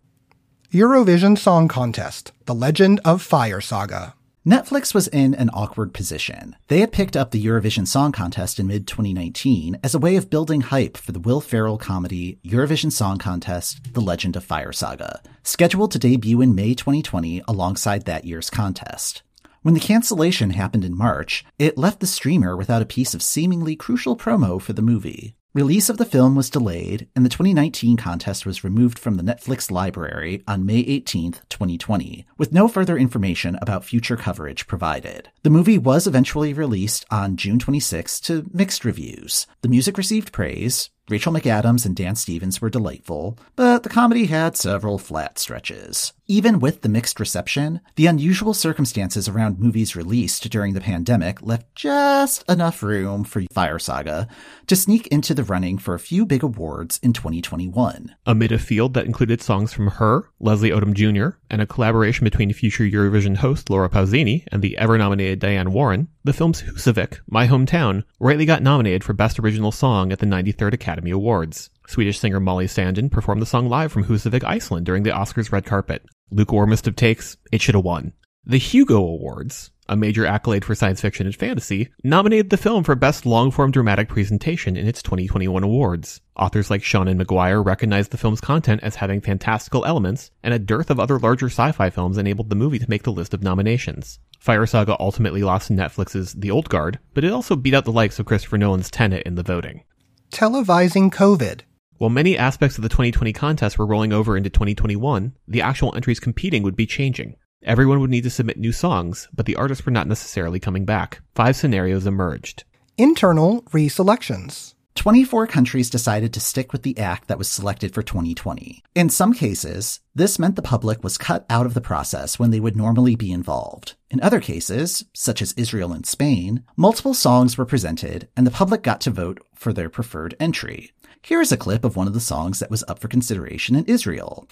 Eurovision Song Contest The Legend of Fire Saga. Netflix was in an awkward position. They had picked up the Eurovision Song Contest in mid 2019 as a way of building hype for the Will Ferrell comedy Eurovision Song Contest The Legend of Fire Saga, scheduled to debut in May 2020 alongside that year's contest. When the cancellation happened in March, it left the streamer without a piece of seemingly crucial promo for the movie. Release of the film was delayed, and the 2019 contest was removed from the Netflix library on May 18, 2020, with no further information about future coverage provided. The movie was eventually released on June 26 to mixed reviews. The music received praise, Rachel McAdams and Dan Stevens were delightful, but the comedy had several flat stretches. Even with the mixed reception, the unusual circumstances around movies released during the pandemic left just enough room for Fire Saga to sneak into the running for a few big awards in 2021. Amid a field that included songs from H.E.R., Leslie Odom Jr., and a collaboration between future Eurovision host Laura Pausini and the ever-nominated Diane Warren, the film's Husavik, My Hometown, rightly got nominated for Best Original Song at the 93rd Academy Awards. Swedish singer Molly Sandén performed the song live from Husavik, Iceland during the Oscars red carpet. Lukewarmest of takes, it should have won. The Hugo Awards, a major accolade for science fiction and fantasy, nominated the film for Best Long-Form Dramatic Presentation in its 2021 awards. Authors like Seanan McGuire recognized the film's content as having fantastical elements, and a dearth of other larger sci-fi films enabled the movie to make the list of nominations. Fire Saga ultimately lost to Netflix's The Old Guard, but it also beat out the likes of Christopher Nolan's Tenet in the voting. Televising COVID. While many aspects of the 2020 contest were rolling over into 2021, the actual entries competing would be changing. Everyone would need to submit new songs, but the artists were not necessarily coming back. Five scenarios emerged. Internal reselections. 24 countries decided to stick with the act that was selected for 2020. In some cases, this meant the public was cut out of the process when they would normally be involved. In other cases, such as Israel and Spain, multiple songs were presented and the public got to vote for their preferred entry. Here is a clip of one of the songs that was up for consideration in Israel.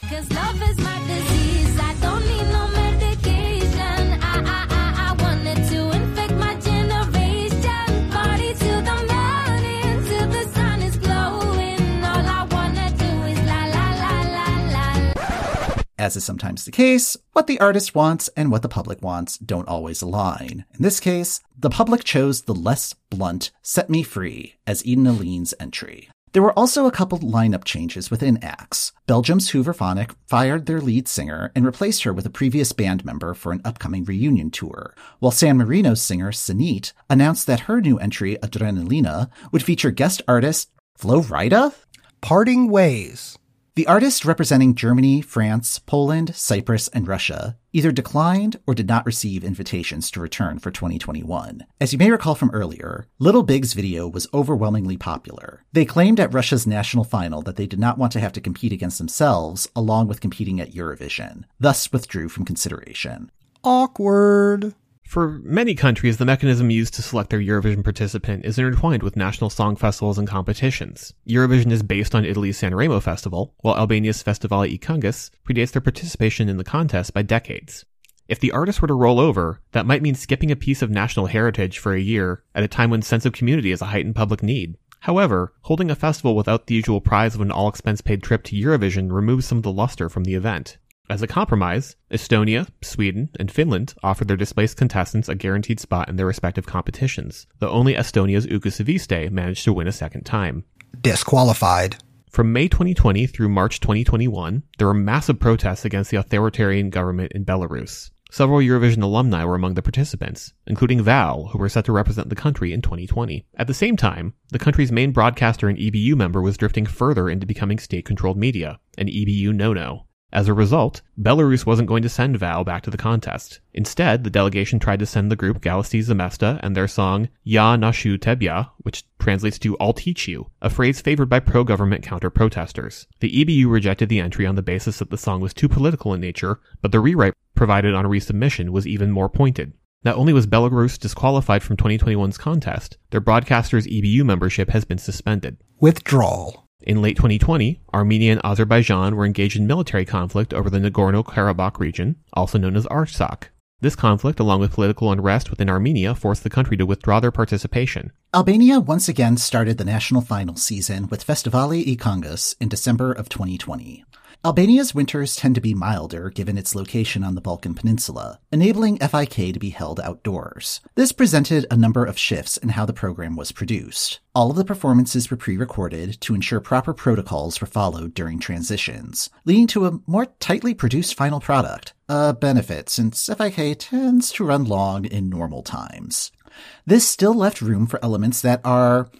As is sometimes the case, what the artist wants and what the public wants don't always align. In this case, the public chose the less blunt Set Me Free as Eden Alene's entry. There were also a couple lineup changes within acts. Belgium's Hooverphonic fired their lead singer and replaced her with a previous band member for an upcoming reunion tour, while San Marino's singer Senhit announced that her new entry, Adrenalina, would feature guest artist Flo Rida? Parting Ways. The artists representing Germany, France, Poland, Cyprus, and Russia either declined or did not receive invitations to return for 2021. As you may recall from earlier, Little Big's video was overwhelmingly popular. They claimed at Russia's national final that they did not want to have to compete against themselves along with competing at Eurovision, thus withdrew from consideration. Awkward. For many countries, the mechanism used to select their Eurovision participant is intertwined with national song festivals and competitions. Eurovision is based on Italy's Sanremo Festival, while Albania's Festivali i Këngës predates their participation in the contest by decades. If the artist were to roll over, that might mean skipping a piece of national heritage for a year at a time when sense of community is a heightened public need. However, holding a festival without the usual prize of an all expense paid trip to Eurovision removes some of the luster from the event. As a compromise, Estonia, Sweden, and Finland offered their displaced contestants a guaranteed spot in their respective competitions, though only Estonia's Uku Suviste managed to win a second time. Disqualified. From May 2020 through March 2021, there were massive protests against the authoritarian government in Belarus. Several Eurovision alumni were among the participants, including Val, who were set to represent the country in 2020. At the same time, the country's main broadcaster and EBU member was drifting further into becoming state-controlled media, an EBU no-no. As a result, Belarus wasn't going to send Val back to the contest. Instead, the delegation tried to send the group Galasy ZMesta and their song Ya Nauchu Tebya, which translates to I'll teach you, a phrase favored by pro-government counter-protesters. The EBU rejected the entry on the basis that the song was too political in nature, but the rewrite provided on resubmission was even more pointed. Not only was Belarus disqualified from 2021's contest, their broadcaster's EBU membership has been suspended. Withdrawal. In late 2020, Armenia and Azerbaijan were engaged in military conflict over the Nagorno-Karabakh region, also known as Artsakh. This conflict, along with political unrest within Armenia, forced the country to withdraw their participation. Albania once again started the national final season with Festivali i Këngës in December of 2020. Albania's winters tend to be milder given its location on the Balkan Peninsula, enabling FIK to be held outdoors. This presented a number of shifts in how the program was produced. All of the performances were pre-recorded to ensure proper protocols were followed during transitions, leading to a more tightly produced final product, a benefit since FIK tends to run long in normal times. This still left room for elements that are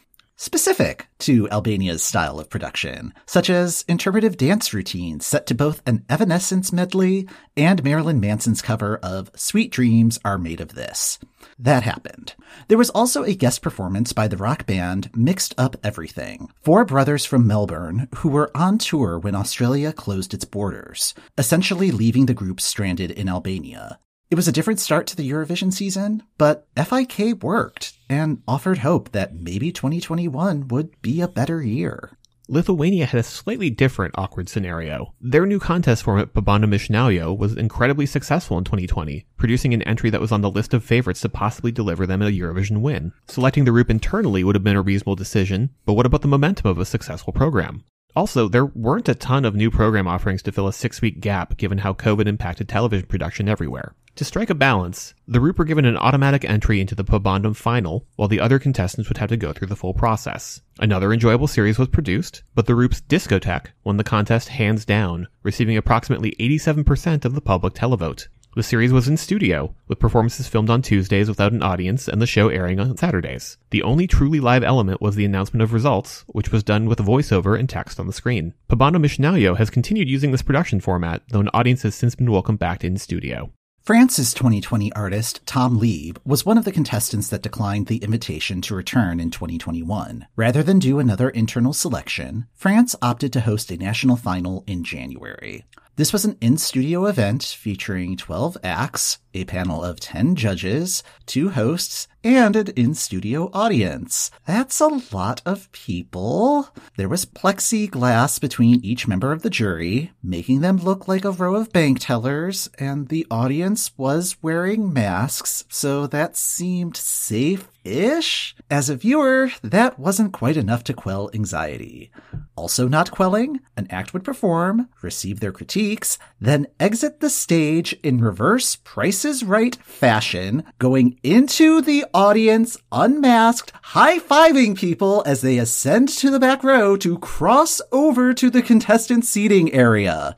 specific to Albania's style of production, such as interpretive dance routines set to both an Evanescence medley and Marilyn Manson's cover of Sweet Dreams Are Made of This. That happened. There was also a guest performance by the rock band Mixed Up Everything, four brothers from Melbourne who were on tour when Australia closed its borders, essentially leaving the group stranded in Albania. It was a different start to the Eurovision season, but FIK worked and offered hope that maybe 2021 would be a better year. Lithuania had a slightly different awkward scenario. Their new contest format, Pabandom iš was incredibly successful in 2020, producing an entry that was on the list of favorites to possibly deliver them a Eurovision win. Selecting the group internally would have been a reasonable decision, but what about the momentum of a successful program? Also, there weren't a ton of new program offerings to fill a six week gap given how COVID impacted television production everywhere. To strike a balance, the group were given an automatic entry into the Pabandom final, while the other contestants would have to go through the full process. Another enjoyable series was produced, but the group's Discotheque won the contest hands down, receiving approximately 87% of the public televote. The series was in studio, with performances filmed on Tuesdays without an audience and the show airing on Saturdays. The only truly live element was the announcement of results, which was done with a voiceover and text on the screen. Pabandom iš has continued using this production format, though an audience has since been welcomed back in studio. France's 2020 artist, Tom Leeb, was one of the contestants that declined the invitation to return in 2021. Rather than do another internal selection, France opted to host a national final in January. This was an in-studio event featuring 12 acts, a panel of 10 judges, two hosts, and an in-studio audience. That's a lot of people. There was plexiglass between each member of the jury, making them look like a row of bank tellers, and the audience was wearing masks, so that seemed safe ish. As a viewer, that wasn't quite enough to quell anxiety. Also not quelling, an act would perform, receive their critiques, then exit the stage in reverse Price is Right fashion, going into the audience unmasked, high-fiving people as they ascend to the back row to cross over to the contestant seating area.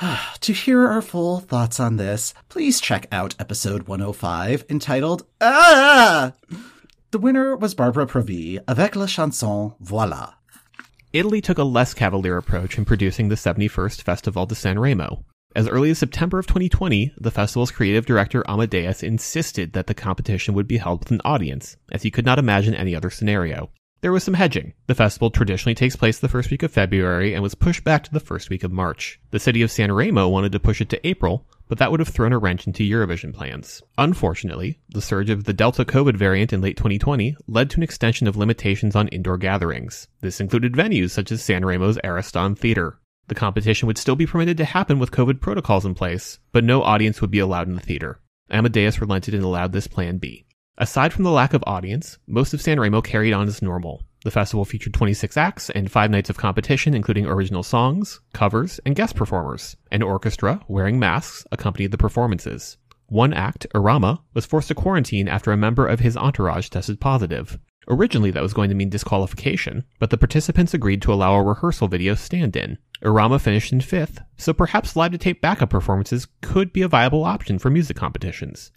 to hear our full thoughts on this, please check out episode 105 entitled Ah! The winner was Barbara Pravi avec la chanson Voila. Italy took a less cavalier approach in producing the 71st Festival di Sanremo. As early as September of 2020, the festival's creative director Amadeus insisted that the competition would be held with an audience, as he could not imagine any other scenario. There was some hedging. The festival traditionally takes place the first week of February and was pushed back to the first week of March. The city of San Remo wanted to push it to April, but that would have thrown a wrench into Eurovision plans. Unfortunately, the surge of the Delta COVID variant in late 2020 led to an extension of limitations on indoor gatherings. This included venues such as San Remo's Ariston Theater. The competition would still be permitted to happen with COVID protocols in place, but no audience would be allowed in the theater. Amadeus relented and allowed this plan B. Aside from the lack of audience, most of Sanremo carried on as normal. The festival featured 26 acts and five nights of competition, including original songs, covers, and guest performers. An orchestra, wearing masks, accompanied the performances. One act, Irama, was forced to quarantine after a member of his entourage tested positive. Originally, that was going to mean disqualification, but the participants agreed to allow a rehearsal video stand in. Irama finished in fifth, so perhaps live to tape backup performances could be a viable option for music competitions.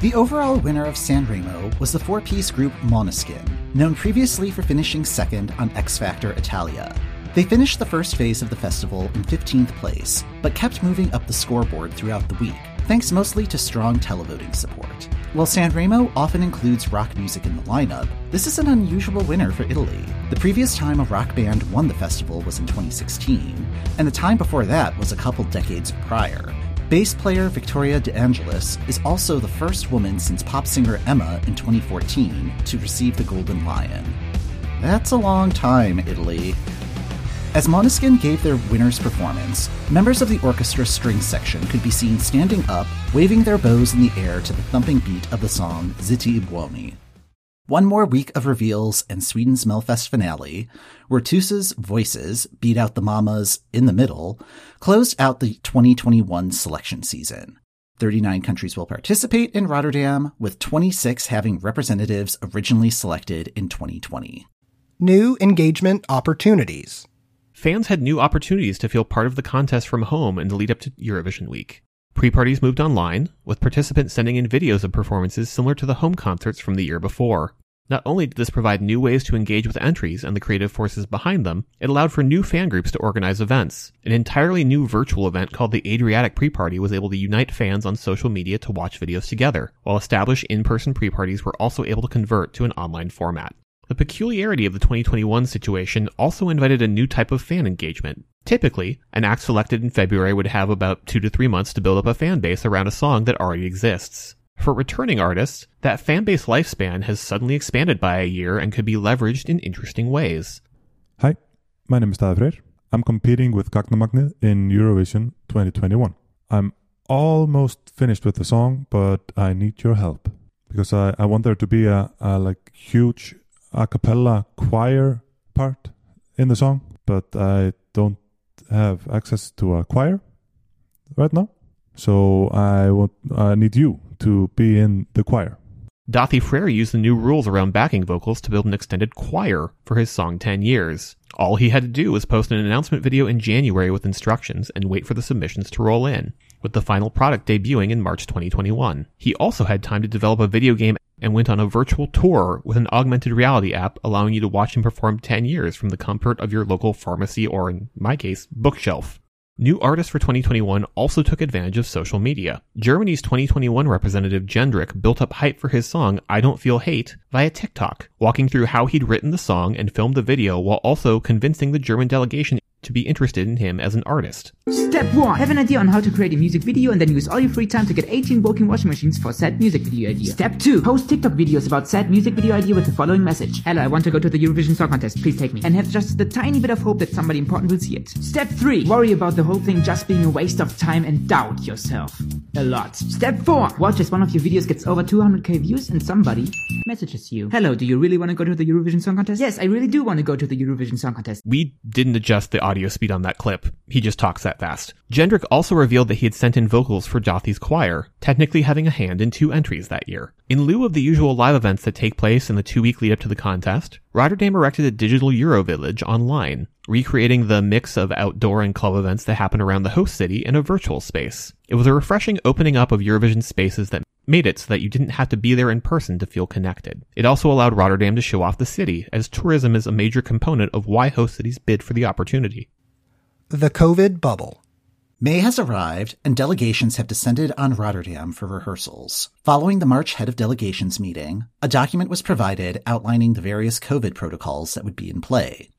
The overall winner of Sanremo was the four piece group Måneskin, known previously for finishing second on X Factor Italia. They finished the first phase of the festival in 15th place, but kept moving up the scoreboard throughout the week, thanks mostly to strong televoting support. While Sanremo often includes rock music in the lineup, this is an unusual winner for Italy. The previous time a rock band won the festival was in 2016, and the time before that was a couple decades prior. Bass player Victoria De Angelis is also the first woman since pop singer Emma in 2014 to receive the Golden Lion. That's a long time, Italy. As Måneskin gave their winner's performance, members of the orchestra string section could be seen standing up, waving their bows in the air to the thumping beat of the song Zitti i Buoni. One more week of reveals and Sweden's Melfest finale, where Tusse's Voices beat out the Mamas in the middle, closed out the 2021 selection season. 39 countries will participate in Rotterdam, with 26 having representatives originally selected in 2020. New engagement opportunities. Fans had new opportunities to feel part of the contest from home in the lead up to Eurovision week. Pre parties moved online, with participants sending in videos of performances similar to the home concerts from the year before. Not only did this provide new ways to engage with entries and the creative forces behind them, it allowed for new fan groups to organize events. An entirely new virtual event called the Adriatic Pre-Party was able to unite fans on social media to watch videos together, while established in-person pre-parties were also able to convert to an online format. The peculiarity of the 2021 situation also invited a new type of fan engagement. Typically, an act selected in February would have about two to three months to build up a fan base around a song that already exists. For returning artists, that fan base lifespan has suddenly expanded by a year and could be leveraged in interesting ways. Hi, my name is David I'm competing with Gagnamagnið in Eurovision 2021. I'm almost finished with the song, but I need your help because I, I want there to be a, a like huge a cappella choir part in the song, but I don't have access to a choir right now. So I want I need you to be in the choir. Daði Freyr used the new rules around backing vocals to build an extended choir for his song 10 Years. All he had to do was post an announcement video in January with instructions and wait for the submissions to roll in, with the final product debuting in March 2021. He also had time to develop a video game and went on a virtual tour with an augmented reality app allowing you to watch him perform 10 years from the comfort of your local pharmacy or, in my case, bookshelf. New artists for 2021 also took advantage of social media. Germany's 2021 representative Jendrik built up hype for his song I Don't Feel Hate via TikTok, walking through how he'd written the song and filmed the video while also convincing the German delegation to be interested in him as an artist. Step 1. Have an idea on how to create a music video and then use all your free time to get 18 working washing machines for said music video idea. Step 2. Post TikTok videos about said music video idea with the following message. Hello, I want to go to the Eurovision Song Contest, please take me. And have just the tiny bit of hope that somebody important will see it. Step 3. Worry about the whole thing just being a waste of time and doubt yourself. A lot. Step 4. Watch as one of your videos gets over 200k views and somebody messages you. Hello, do you really want to go to the Eurovision Song Contest? Yes, I really do want to go to the Eurovision Song Contest. We didn't adjust the audio speed on that clip. He just talks that fast. Jendrik also revealed that he had sent in vocals for Daði's choir, technically having a hand in two entries that year. In lieu of the usual live events that take place in the two week lead up to the contest, Rotterdam erected a digital Euro village online, recreating the mix of outdoor and club events that happen around the host city in a virtual space. It was a refreshing opening up of Eurovision spaces that made it so that you didn't have to be there in person to feel connected. It also allowed Rotterdam to show off the city, as tourism is a major component of why host cities bid for the opportunity. The COVID bubble. May has arrived, and delegations have descended on Rotterdam for rehearsals. Following the March Head of Delegations meeting, a document was provided outlining the various COVID protocols that would be in play.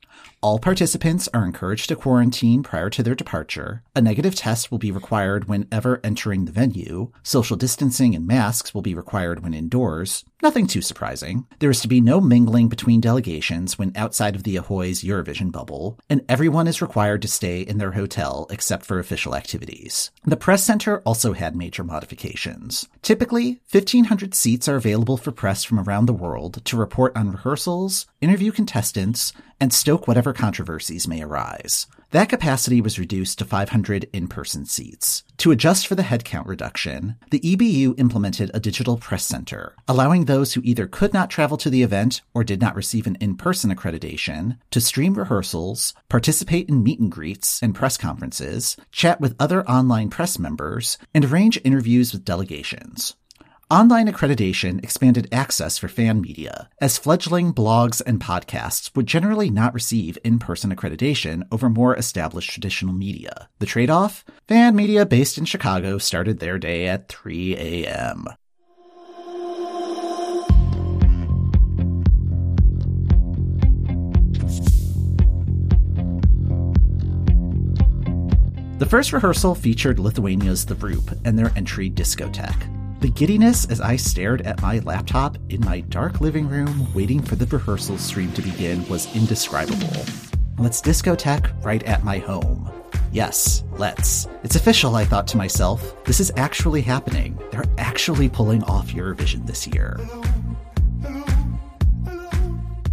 All participants are encouraged to quarantine prior to their departure. A negative test will be required whenever entering the venue. Social distancing and masks will be required when indoors. Nothing too surprising. There is to be no mingling between delegations when outside of the Ahoy's Eurovision bubble, and everyone is required to stay in their hotel except for official activities. The press center also had major modifications. Typically, 1,500 seats are available for press from around the world to report on rehearsals, interview contestants, and stoke whatever controversies may arise. That capacity was reduced to 500 in-person seats. To adjust for the headcount reduction, the EBU implemented a digital press center, allowing those who either could not travel to the event or did not receive an in-person accreditation to stream rehearsals, participate in meet and greets and press conferences, chat with other online press members, and arrange interviews with delegations. Online accreditation expanded access for fan media, as fledgling blogs and podcasts would generally not receive in person accreditation over more established traditional media. The trade off? Fan media based in Chicago started their day at 3 a.m. The first rehearsal featured Lithuania's The Roop and their entry Discotheque. The giddiness as I stared at my laptop in my dark living room waiting for the rehearsal stream to begin was indescribable. Let's discotheque right at my home. Yes, let's. It's official, I thought to myself. This is actually happening. They're actually pulling off Eurovision this year.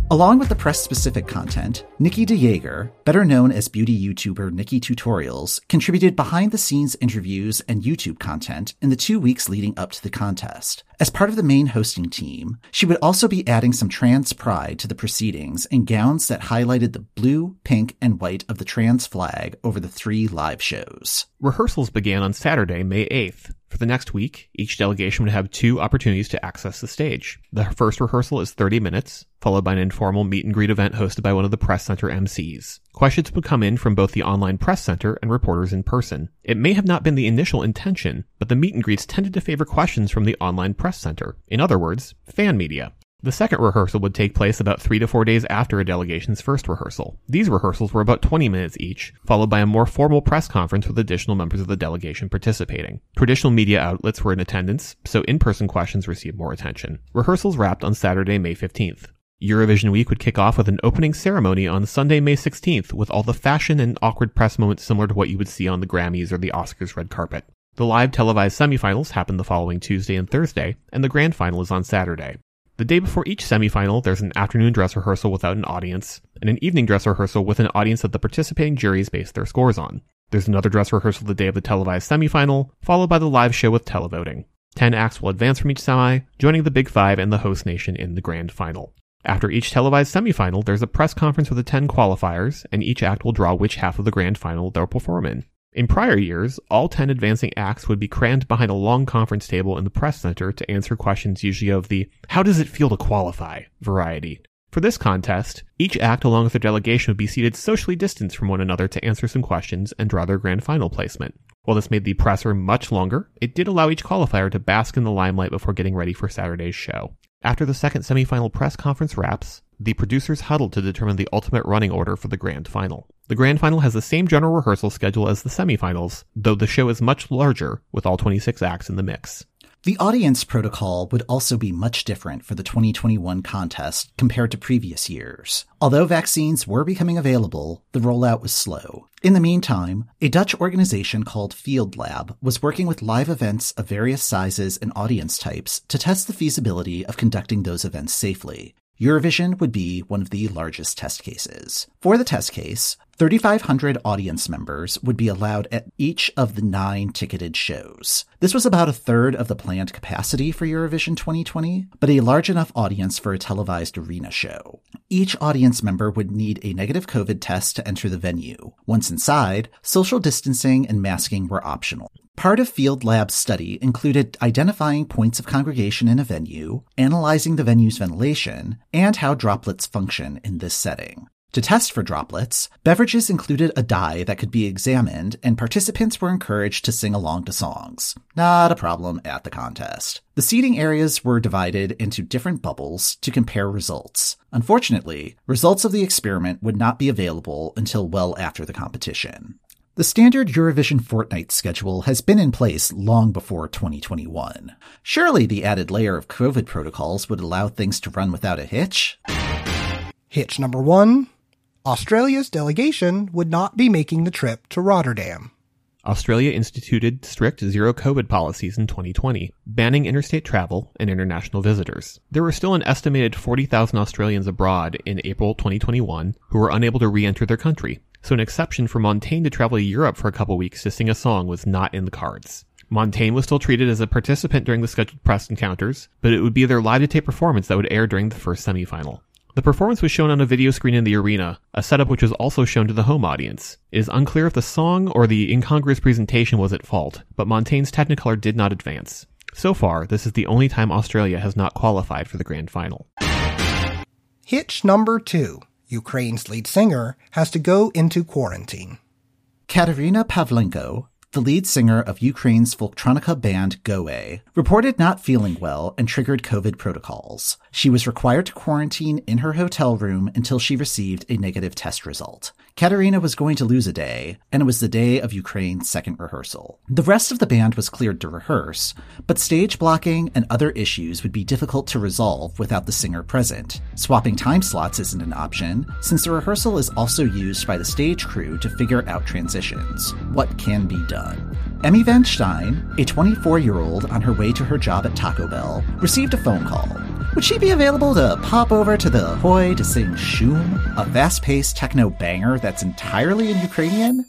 Along with the press specific content, Nikkie de Jager, better known as beauty YouTuber NikkieTutorials, contributed behind the scenes interviews and YouTube content in the two weeks leading up to the contest. As part of the main hosting team, she would also be adding some trans pride to the proceedings in gowns that highlighted the blue, pink, and white of the trans flag over the three live shows. Rehearsals began on Saturday, May 8th. For the next week, each delegation would have two opportunities to access the stage. The first rehearsal is 30 minutes, followed by an informal meet and greet event hosted by one of the press center MCs. Questions would come in from both the online press center and reporters in person. It may have not been the initial intention, but the meet and greets tended to favor questions from the online press center. In other words, fan media. The second rehearsal would take place about three to four days after a delegation's first rehearsal. These rehearsals were about 20 minutes each, followed by a more formal press conference with additional members of the delegation participating. Traditional media outlets were in attendance, so in-person questions received more attention. Rehearsals wrapped on Saturday, May 15th. Eurovision week would kick off with an opening ceremony on Sunday, May 16th, with all the fashion and awkward press moments similar to what you would see on the Grammys or the Oscars red carpet. The live televised semifinals happen the following Tuesday and Thursday, and the grand final is on Saturday. The day before each semifinal, there's an afternoon dress rehearsal without an audience, and an evening dress rehearsal with an audience that the participating juries base their scores on. There's another dress rehearsal the day of the televised semifinal, followed by the live show with televoting. Ten acts will advance from each semi, joining the Big Five and the host nation in the grand final. After each televised semifinal, there's a press conference with the 10 qualifiers, and each act will draw which half of the grand final they'll perform in. In prior years, all 10 advancing acts would be crammed behind a long conference table in the press center to answer questions usually of the how does it feel to qualify variety. For this contest, each act along with their delegation would be seated socially distanced from one another to answer some questions and draw their grand final placement. While this made the presser much longer, it did allow each qualifier to bask in the limelight before getting ready for Saturday's show. After the second semifinal press conference wraps, the producers huddle to determine the ultimate running order for the grand final. The grand final has the same general rehearsal schedule as the semifinals, though the show is much larger, with all 26 acts in the mix. The audience protocol would also be much different for the 2021 contest compared to previous years. Although vaccines were becoming available, the rollout was slow. In the meantime, a Dutch organization called Fieldlab was working with live events of various sizes and audience types to test the feasibility of conducting those events safely. Eurovision would be one of the largest test cases. For the test case, 3,500 audience members would be allowed at each of the nine ticketed shows. This was about a third of the planned capacity for Eurovision 2020, but a large enough audience for a televised arena show. Each audience member would need a negative COVID test to enter the venue. Once inside, social distancing and masking were optional. Part of Fieldlab's study included identifying points of congregation in a venue, analyzing the venue's ventilation, and how droplets function in this setting. To test for droplets, beverages included a dye that could be examined, and participants were encouraged to sing along to songs. Not a problem at the contest. The seating areas were divided into different bubbles to compare results. Unfortunately, results of the experiment would not be available until well after the competition. The standard Eurovision fortnight schedule has been in place long before 2021. Surely the added layer of COVID protocols would allow things to run without a hitch? Hitch number one Australia's delegation would not be making the trip to Rotterdam. Australia instituted strict zero COVID policies in 2020, banning interstate travel and international visitors. There were still an estimated 40,000 Australians abroad in April 2021 who were unable to re-enter their country, so an exception for Montaigne to travel to Europe for a couple weeks to sing a song was not in the cards. Montaigne was still treated as a participant during the scheduled press encounters, but it would be their live to tape performance that would air during the first semifinal. The performance was shown on a video screen in the arena, a setup which was also shown to the home audience. It is unclear if the song or the incongruous presentation was at fault, but Montaigne's Technicolor did not advance. So far, this is the only time Australia has not qualified for the grand final. Hitch number two Ukraine's lead singer has to go into quarantine. Katerina Pavlenko, the lead singer of Ukraine's Folktronica band Go_A, reported not feeling well and triggered COVID protocols. She was required to quarantine in her hotel room until she received a negative test result. Katerina was going to lose a day, and it was the day of Ukraine's second rehearsal. The rest of the band was cleared to rehearse, but stage blocking and other issues would be difficult to resolve without the singer present. Swapping time slots isn't an option, since the rehearsal is also used by the stage crew to figure out transitions. What can be done? Emmy Van Stein, a 24 year old on her way to her job at Taco Bell, received a phone call. Would she be available to pop over to the Ahoy to sing Shum, a fast paced techno banger that's entirely in Ukrainian?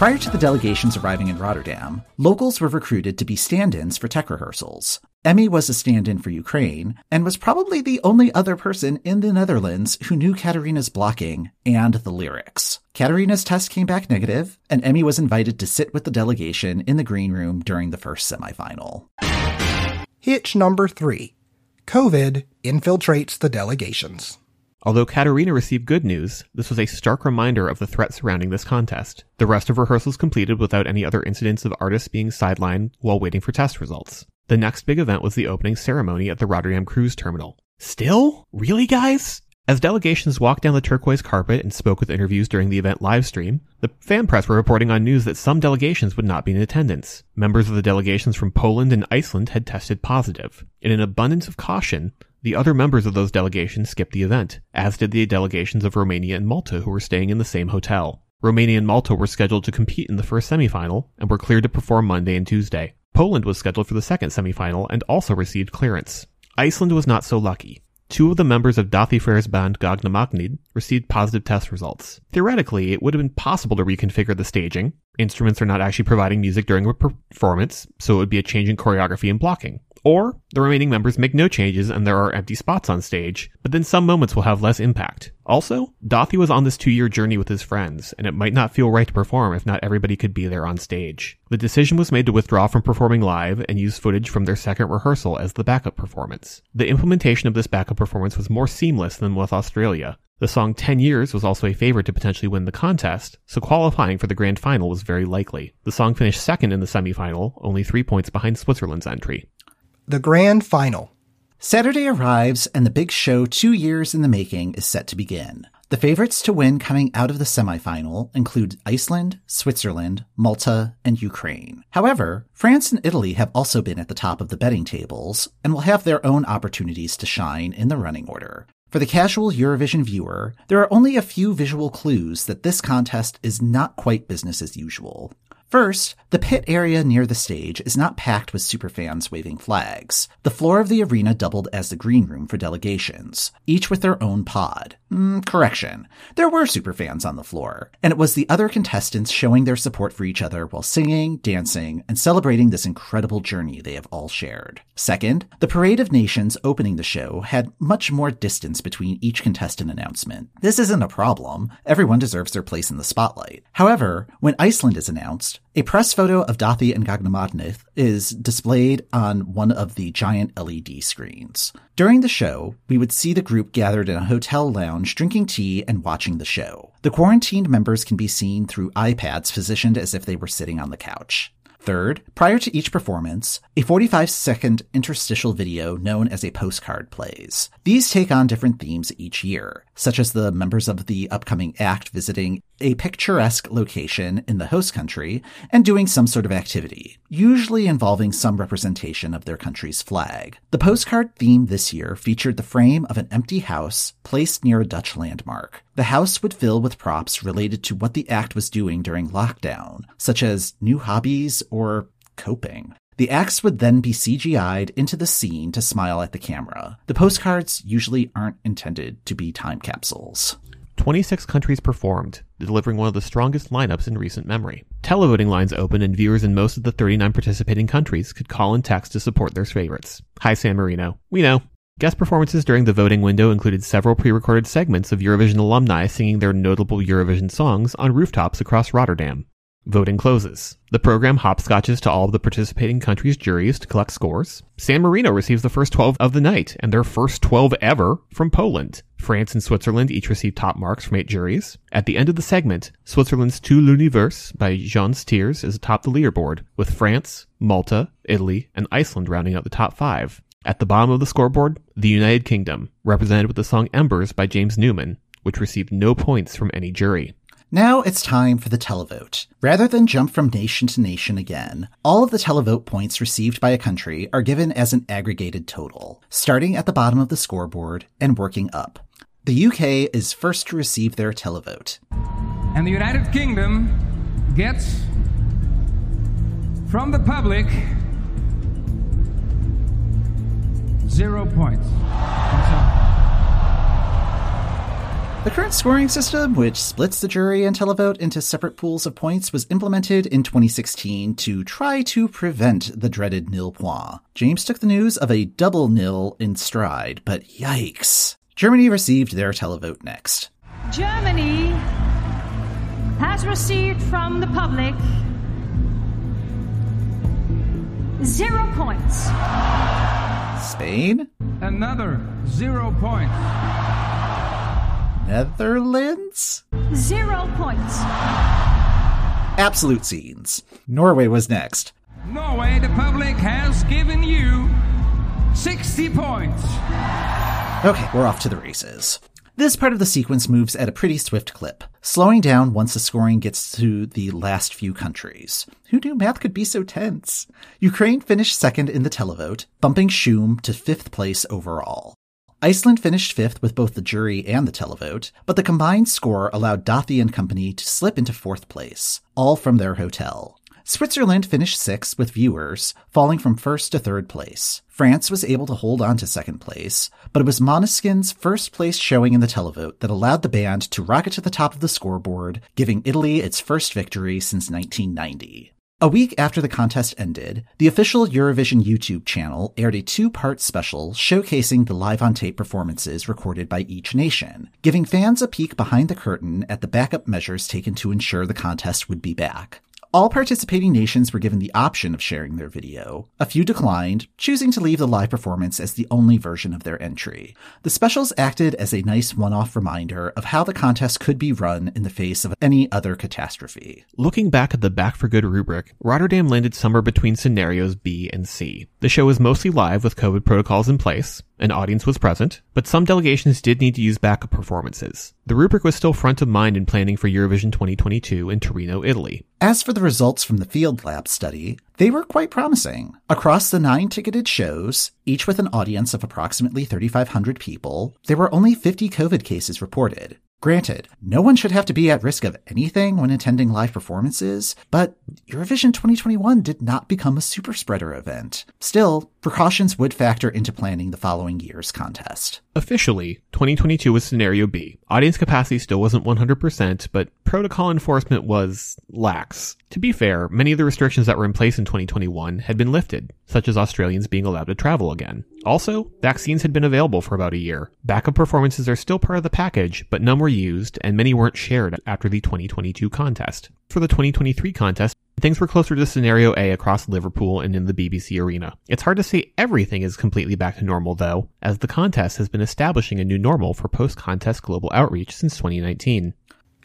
Prior to the delegations arriving in Rotterdam, locals were recruited to be stand ins for tech rehearsals. Emmy was a stand in for Ukraine and was probably the only other person in the Netherlands who knew Katerina's blocking and the lyrics. Katerina's test came back negative, and Emmy was invited to sit with the delegation in the green room during the first semifinal. Hitch number three COVID infiltrates the delegations. Although Katerina received good news, this was a stark reminder of the threat surrounding this contest. The rest of rehearsals completed without any other incidents of artists being sidelined while waiting for test results. The next big event was the opening ceremony at the Rotterdam Cruise Terminal. Still? Really, guys? As delegations walked down the turquoise carpet and spoke with interviews during the event livestream, the fan press were reporting on news that some delegations would not be in attendance. Members of the delegations from Poland and Iceland had tested positive. In an abundance of caution, the other members of those delegations skipped the event, as did the delegations of Romania and Malta who were staying in the same hotel. Romania and Malta were scheduled to compete in the first semifinal and were cleared to perform Monday and Tuesday. Poland was scheduled for the second semifinal and also received clearance. Iceland was not so lucky. Two of the members of Daði Freyr's band Gagnamagnið received positive test results. Theoretically, it would have been possible to reconfigure the staging. Instruments are not actually providing music during a performance, so it would be a change in choreography and blocking. Or the remaining members make no changes and there are empty spots on stage, but then some moments will have less impact. Also, Daði was on this two year journey with his friends, and it might not feel right to perform if not everybody could be there on stage. The decision was made to withdraw from performing live and use footage from their second rehearsal as the backup performance. The implementation of this backup performance was more seamless than with Australia. The song 10 Years was also a favorite to potentially win the contest, so qualifying for the grand final was very likely. The song finished second in the semifinal, only three points behind Switzerland's entry the grand final. Saturday arrives, and the big show two years in the making is set to begin. The favorites to win coming out of the semifinal include Iceland, Switzerland, Malta, and Ukraine. However, France and Italy have also been at the top of the betting tables and will have their own opportunities to shine in the running order. For the casual Eurovision viewer, there are only a few visual clues that this contest is not quite business as usual. First, the pit area near the stage is not packed with superfans waving flags. The floor of the arena doubled as the green room for delegations, each with their own pod. Mm, correction. There were superfans on the floor, and it was the other contestants showing their support for each other while singing, dancing, and celebrating this incredible journey they have all shared. Second, the Parade of Nations opening the show had much more distance between each contestant announcement. This isn't a problem. Everyone deserves their place in the spotlight. However, when Iceland is announced, a press photo of Daði and Gagnamagnið is displayed on one of the giant LED screens. During the show, we would see the group gathered in a hotel lounge drinking tea and watching the show. The quarantined members can be seen through iPads positioned as if they were sitting on the couch. Third, prior to each performance, a 45 second interstitial video known as a postcard plays. These take on different themes each year, such as the members of the upcoming act visiting a picturesque location in the host country and doing some sort of activity, usually involving some representation of their country's flag. The postcard theme this year featured the frame of an empty house placed near a Dutch landmark. The house would fill with props related to what the act was doing during lockdown, such as new hobbies or coping. The acts would then be CGI'd into the scene to smile at the camera. The postcards usually aren't intended to be time capsules. 26 countries performed, delivering one of the strongest lineups in recent memory. Televoting lines opened, and viewers in most of the 39 participating countries could call and text to support their favorites. Hi, San Marino. We know. Guest performances during the voting window included several pre recorded segments of Eurovision alumni singing their notable Eurovision songs on rooftops across Rotterdam. Voting closes. The program hopscotches to all of the participating countries' juries to collect scores. San Marino receives the first 12 of the night, and their first 12 ever from Poland. France and Switzerland each receive top marks from eight juries. At the end of the segment, Switzerland's Tout l'Univers by Gjon's Tears is atop the leaderboard, with France, Malta, Italy, and Iceland rounding out the top five. At the bottom of the scoreboard, the United Kingdom, represented with the song Embers by James Newman, which received no points from any jury. Now it's time for the televote. Rather than jump from nation to nation again, all of the televote points received by a country are given as an aggregated total, starting at the bottom of the scoreboard and working up. The UK is first to receive their televote. And the United Kingdom gets from the public zero points. The current scoring system, which splits the jury and televote into separate pools of points, was implemented in 2016 to try to prevent the dreaded nil point. James took the news of a double nil in stride, but yikes. Germany received their televote next. Germany has received from the public zero points. Spain? Another zero points. Netherlands? Zero points. Absolute scenes. Norway was next. Norway, the public has given you 60 points. Okay, we're off to the races. This part of the sequence moves at a pretty swift clip, slowing down once the scoring gets to the last few countries. Who knew math could be so tense? Ukraine finished second in the televote, bumping Shum to fifth place overall. Iceland finished fifth with both the jury and the televote, but the combined score allowed Daði and company to slip into fourth place, all from their hotel. Switzerland finished sixth with viewers, falling from first to third place. France was able to hold on to second place, but it was Måneskin's first place showing in the televote that allowed the band to rocket to the top of the scoreboard, giving Italy its first victory since 1990. A week after the contest ended, the official Eurovision YouTube channel aired a two part special showcasing the live on tape performances recorded by each nation, giving fans a peek behind the curtain at the backup measures taken to ensure the contest would be back. All participating nations were given the option of sharing their video. A few declined, choosing to leave the live performance as the only version of their entry. The specials acted as a nice one off reminder of how the contest could be run in the face of any other catastrophe. Looking back at the Back for Good rubric, Rotterdam landed somewhere between scenarios B and C. The show was mostly live with COVID protocols in place, an audience was present, but some delegations did need to use backup performances. The rubric was still front of mind in planning for Eurovision 2022 in Torino, Italy. As for the results from the Field Lab study, they were quite promising. Across the nine ticketed shows, each with an audience of approximately 3,500 people, there were only 50 COVID cases reported. Granted, no one should have to be at risk of anything when attending live performances, but Eurovision 2021 did not become a super spreader event. Still, precautions would factor into planning the following year's contest. Officially, 2022 was scenario B. Audience capacity still wasn't 100%, but protocol enforcement was lax. To be fair, many of the restrictions that were in place in 2021 had been lifted, such as Australians being allowed to travel again. Also, vaccines had been available for about a year. Backup performances are still part of the package, but none were used, and many weren't shared after the 2022 contest. For the 2023 contest, things were closer to scenario A across Liverpool and in the BBC arena. It's hard to say everything is completely back to normal though, as the contest has been establishing a new normal for post-contest global outreach since 2019.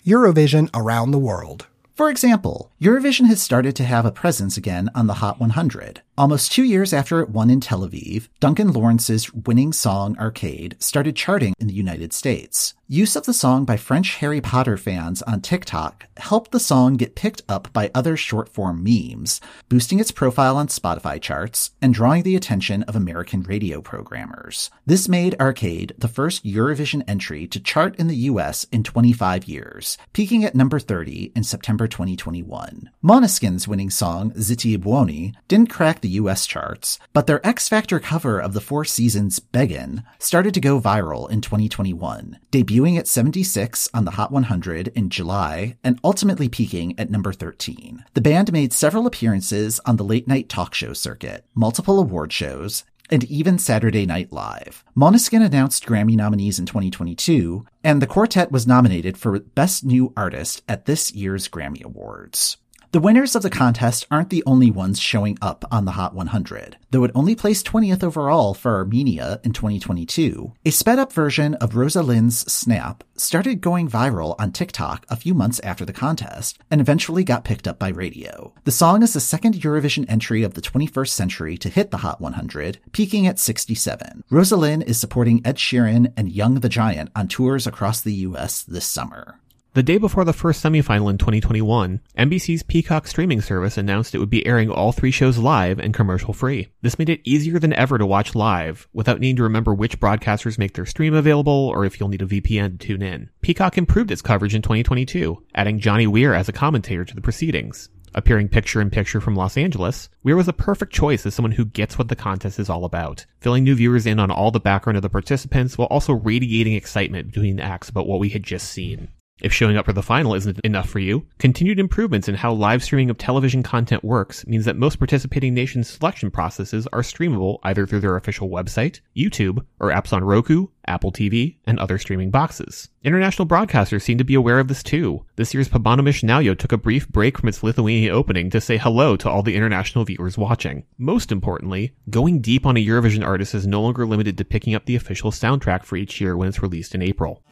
Eurovision around the world. For example, Eurovision has started to have a presence again on the Hot 100. Almost two years after it won in Tel Aviv, Duncan Lawrence's winning song Arcade started charting in the United States. Use of the song by French Harry Potter fans on TikTok helped the song get picked up by other short form memes, boosting its profile on Spotify charts and drawing the attention of American radio programmers. This made Arcade the first Eurovision entry to chart in the US in 25 years, peaking at number 30 in September 2021. Måneskin's winning song Zitti Buoni didn't crack the US charts, but their X Factor cover of the Four Seasons Beggin' started to go viral in 2021, debuting at 76 on the Hot 100 in July and ultimately peaking at number 13. The band made several appearances on the late night talk show circuit, multiple award shows, and even Saturday Night Live. Måneskin announced Grammy nominees in 2022, and the quartet was nominated for Best New Artist at this year's Grammy Awards. The winners of the contest aren't the only ones showing up on the Hot 100. Though it only placed 20th overall for Armenia in 2022, a sped up version of Rosa Linn's Snap started going viral on TikTok a few months after the contest and eventually got picked up by radio. The song is the second Eurovision entry of the 21st century to hit the Hot 100, peaking at 67. Rosalind is supporting Ed Sheeran and Young the Giant on tours across the US this summer. The day before the first semifinal in 2021, NBC's Peacock streaming service announced it would be airing all three shows live and commercial free. This made it easier than ever to watch live without needing to remember which broadcasters make their stream available or if you'll need a VPN to tune in. Peacock improved its coverage in 2022, adding Johnny Weir as a commentator to the proceedings. Appearing picture in picture from Los Angeles, Weir was a perfect choice as someone who gets what the contest is all about, filling new viewers in on all the background of the participants while also radiating excitement between acts about what we had just seen. If showing up for the final isn't enough for you, continued improvements in how live streaming of television content works means that most participating nations' selection processes are streamable either through their official website, YouTube, or apps on Roku, Apple TV, and other streaming boxes. International broadcasters seem to be aware of this too. This year's Pabandom iš Naujo took a brief break from its Lithuania opening to say hello to all the international viewers watching. Most importantly, going deep on a Eurovision artist is no longer limited to picking up the official soundtrack for each year when it's released in April.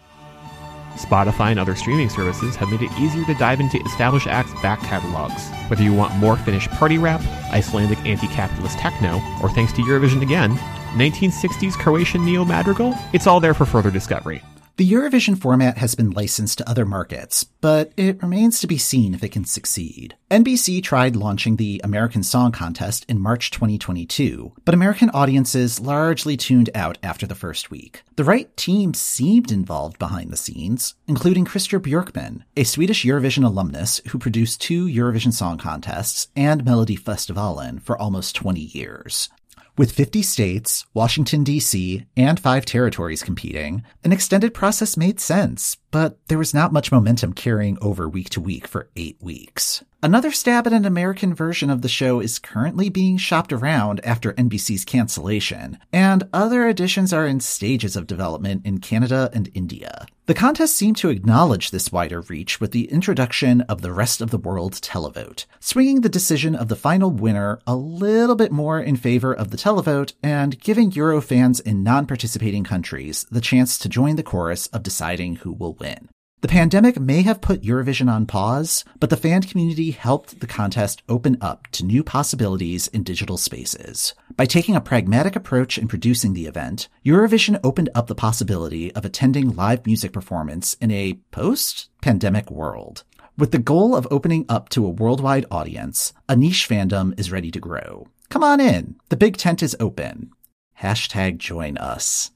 Spotify and other streaming services have made it easier to dive into established acts' back catalogs. Whether you want more Finnish party rap, Icelandic anti-capitalist techno, or thanks to Eurovision again, 1960s Croatian neo madrigal, it's all there for further discovery. The Eurovision format has been licensed to other markets, but it remains to be seen if it can succeed. NBC tried launching the American Song Contest in March 2022, but American audiences largely tuned out after the first week. The right team seemed involved behind the scenes, including Christer Björkman, a Swedish Eurovision alumnus who produced two Eurovision Song Contests and Melodifestivalen for almost 20 years. With 50 states, Washington, D.C., and five territories competing, an extended process made sense, but there was not much momentum carrying over week to week for eight weeks. Another stab at an American version of the show is currently being shopped around after NBC's cancellation, and other editions are in stages of development in Canada and India. The contest seemed to acknowledge this wider reach with the introduction of the rest of the world televote, swinging the decision of the final winner a little bit more in favor of the televote and giving Euro fans in non-participating countries the chance to join the chorus of deciding who will win. The pandemic may have put Eurovision on pause, but the fan community helped the contest open up to new possibilities in digital spaces. By taking a pragmatic approach in producing the event, Eurovision opened up the possibility of attending live music performance in a post-pandemic world. With the goal of opening up to a worldwide audience, a niche fandom is ready to grow. Come on in. The big tent is open. Hashtag join us.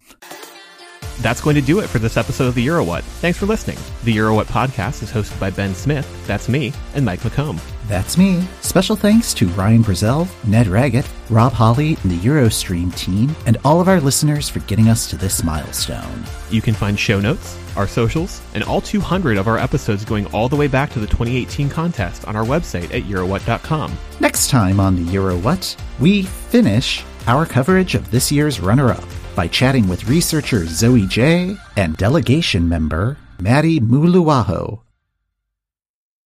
That's going to do it for this episode of the Euro What. Thanks for listening. The Euro What podcast is hosted by Ben Smith, that's me, and Mike McComb. That's me. Special thanks to Ryan Brazel, Ned Raggett, Rob Holley, and the Eurostream team, and all of our listeners for getting us to this milestone. You can find show notes, our socials, and all 200 of our episodes going all the way back to the 2018 contest on our website at Eurowhat.com. Next time on the Euro What, we finish our coverage of this year's runner up by chatting with researcher Zoe J and delegation member Maddie Muluaho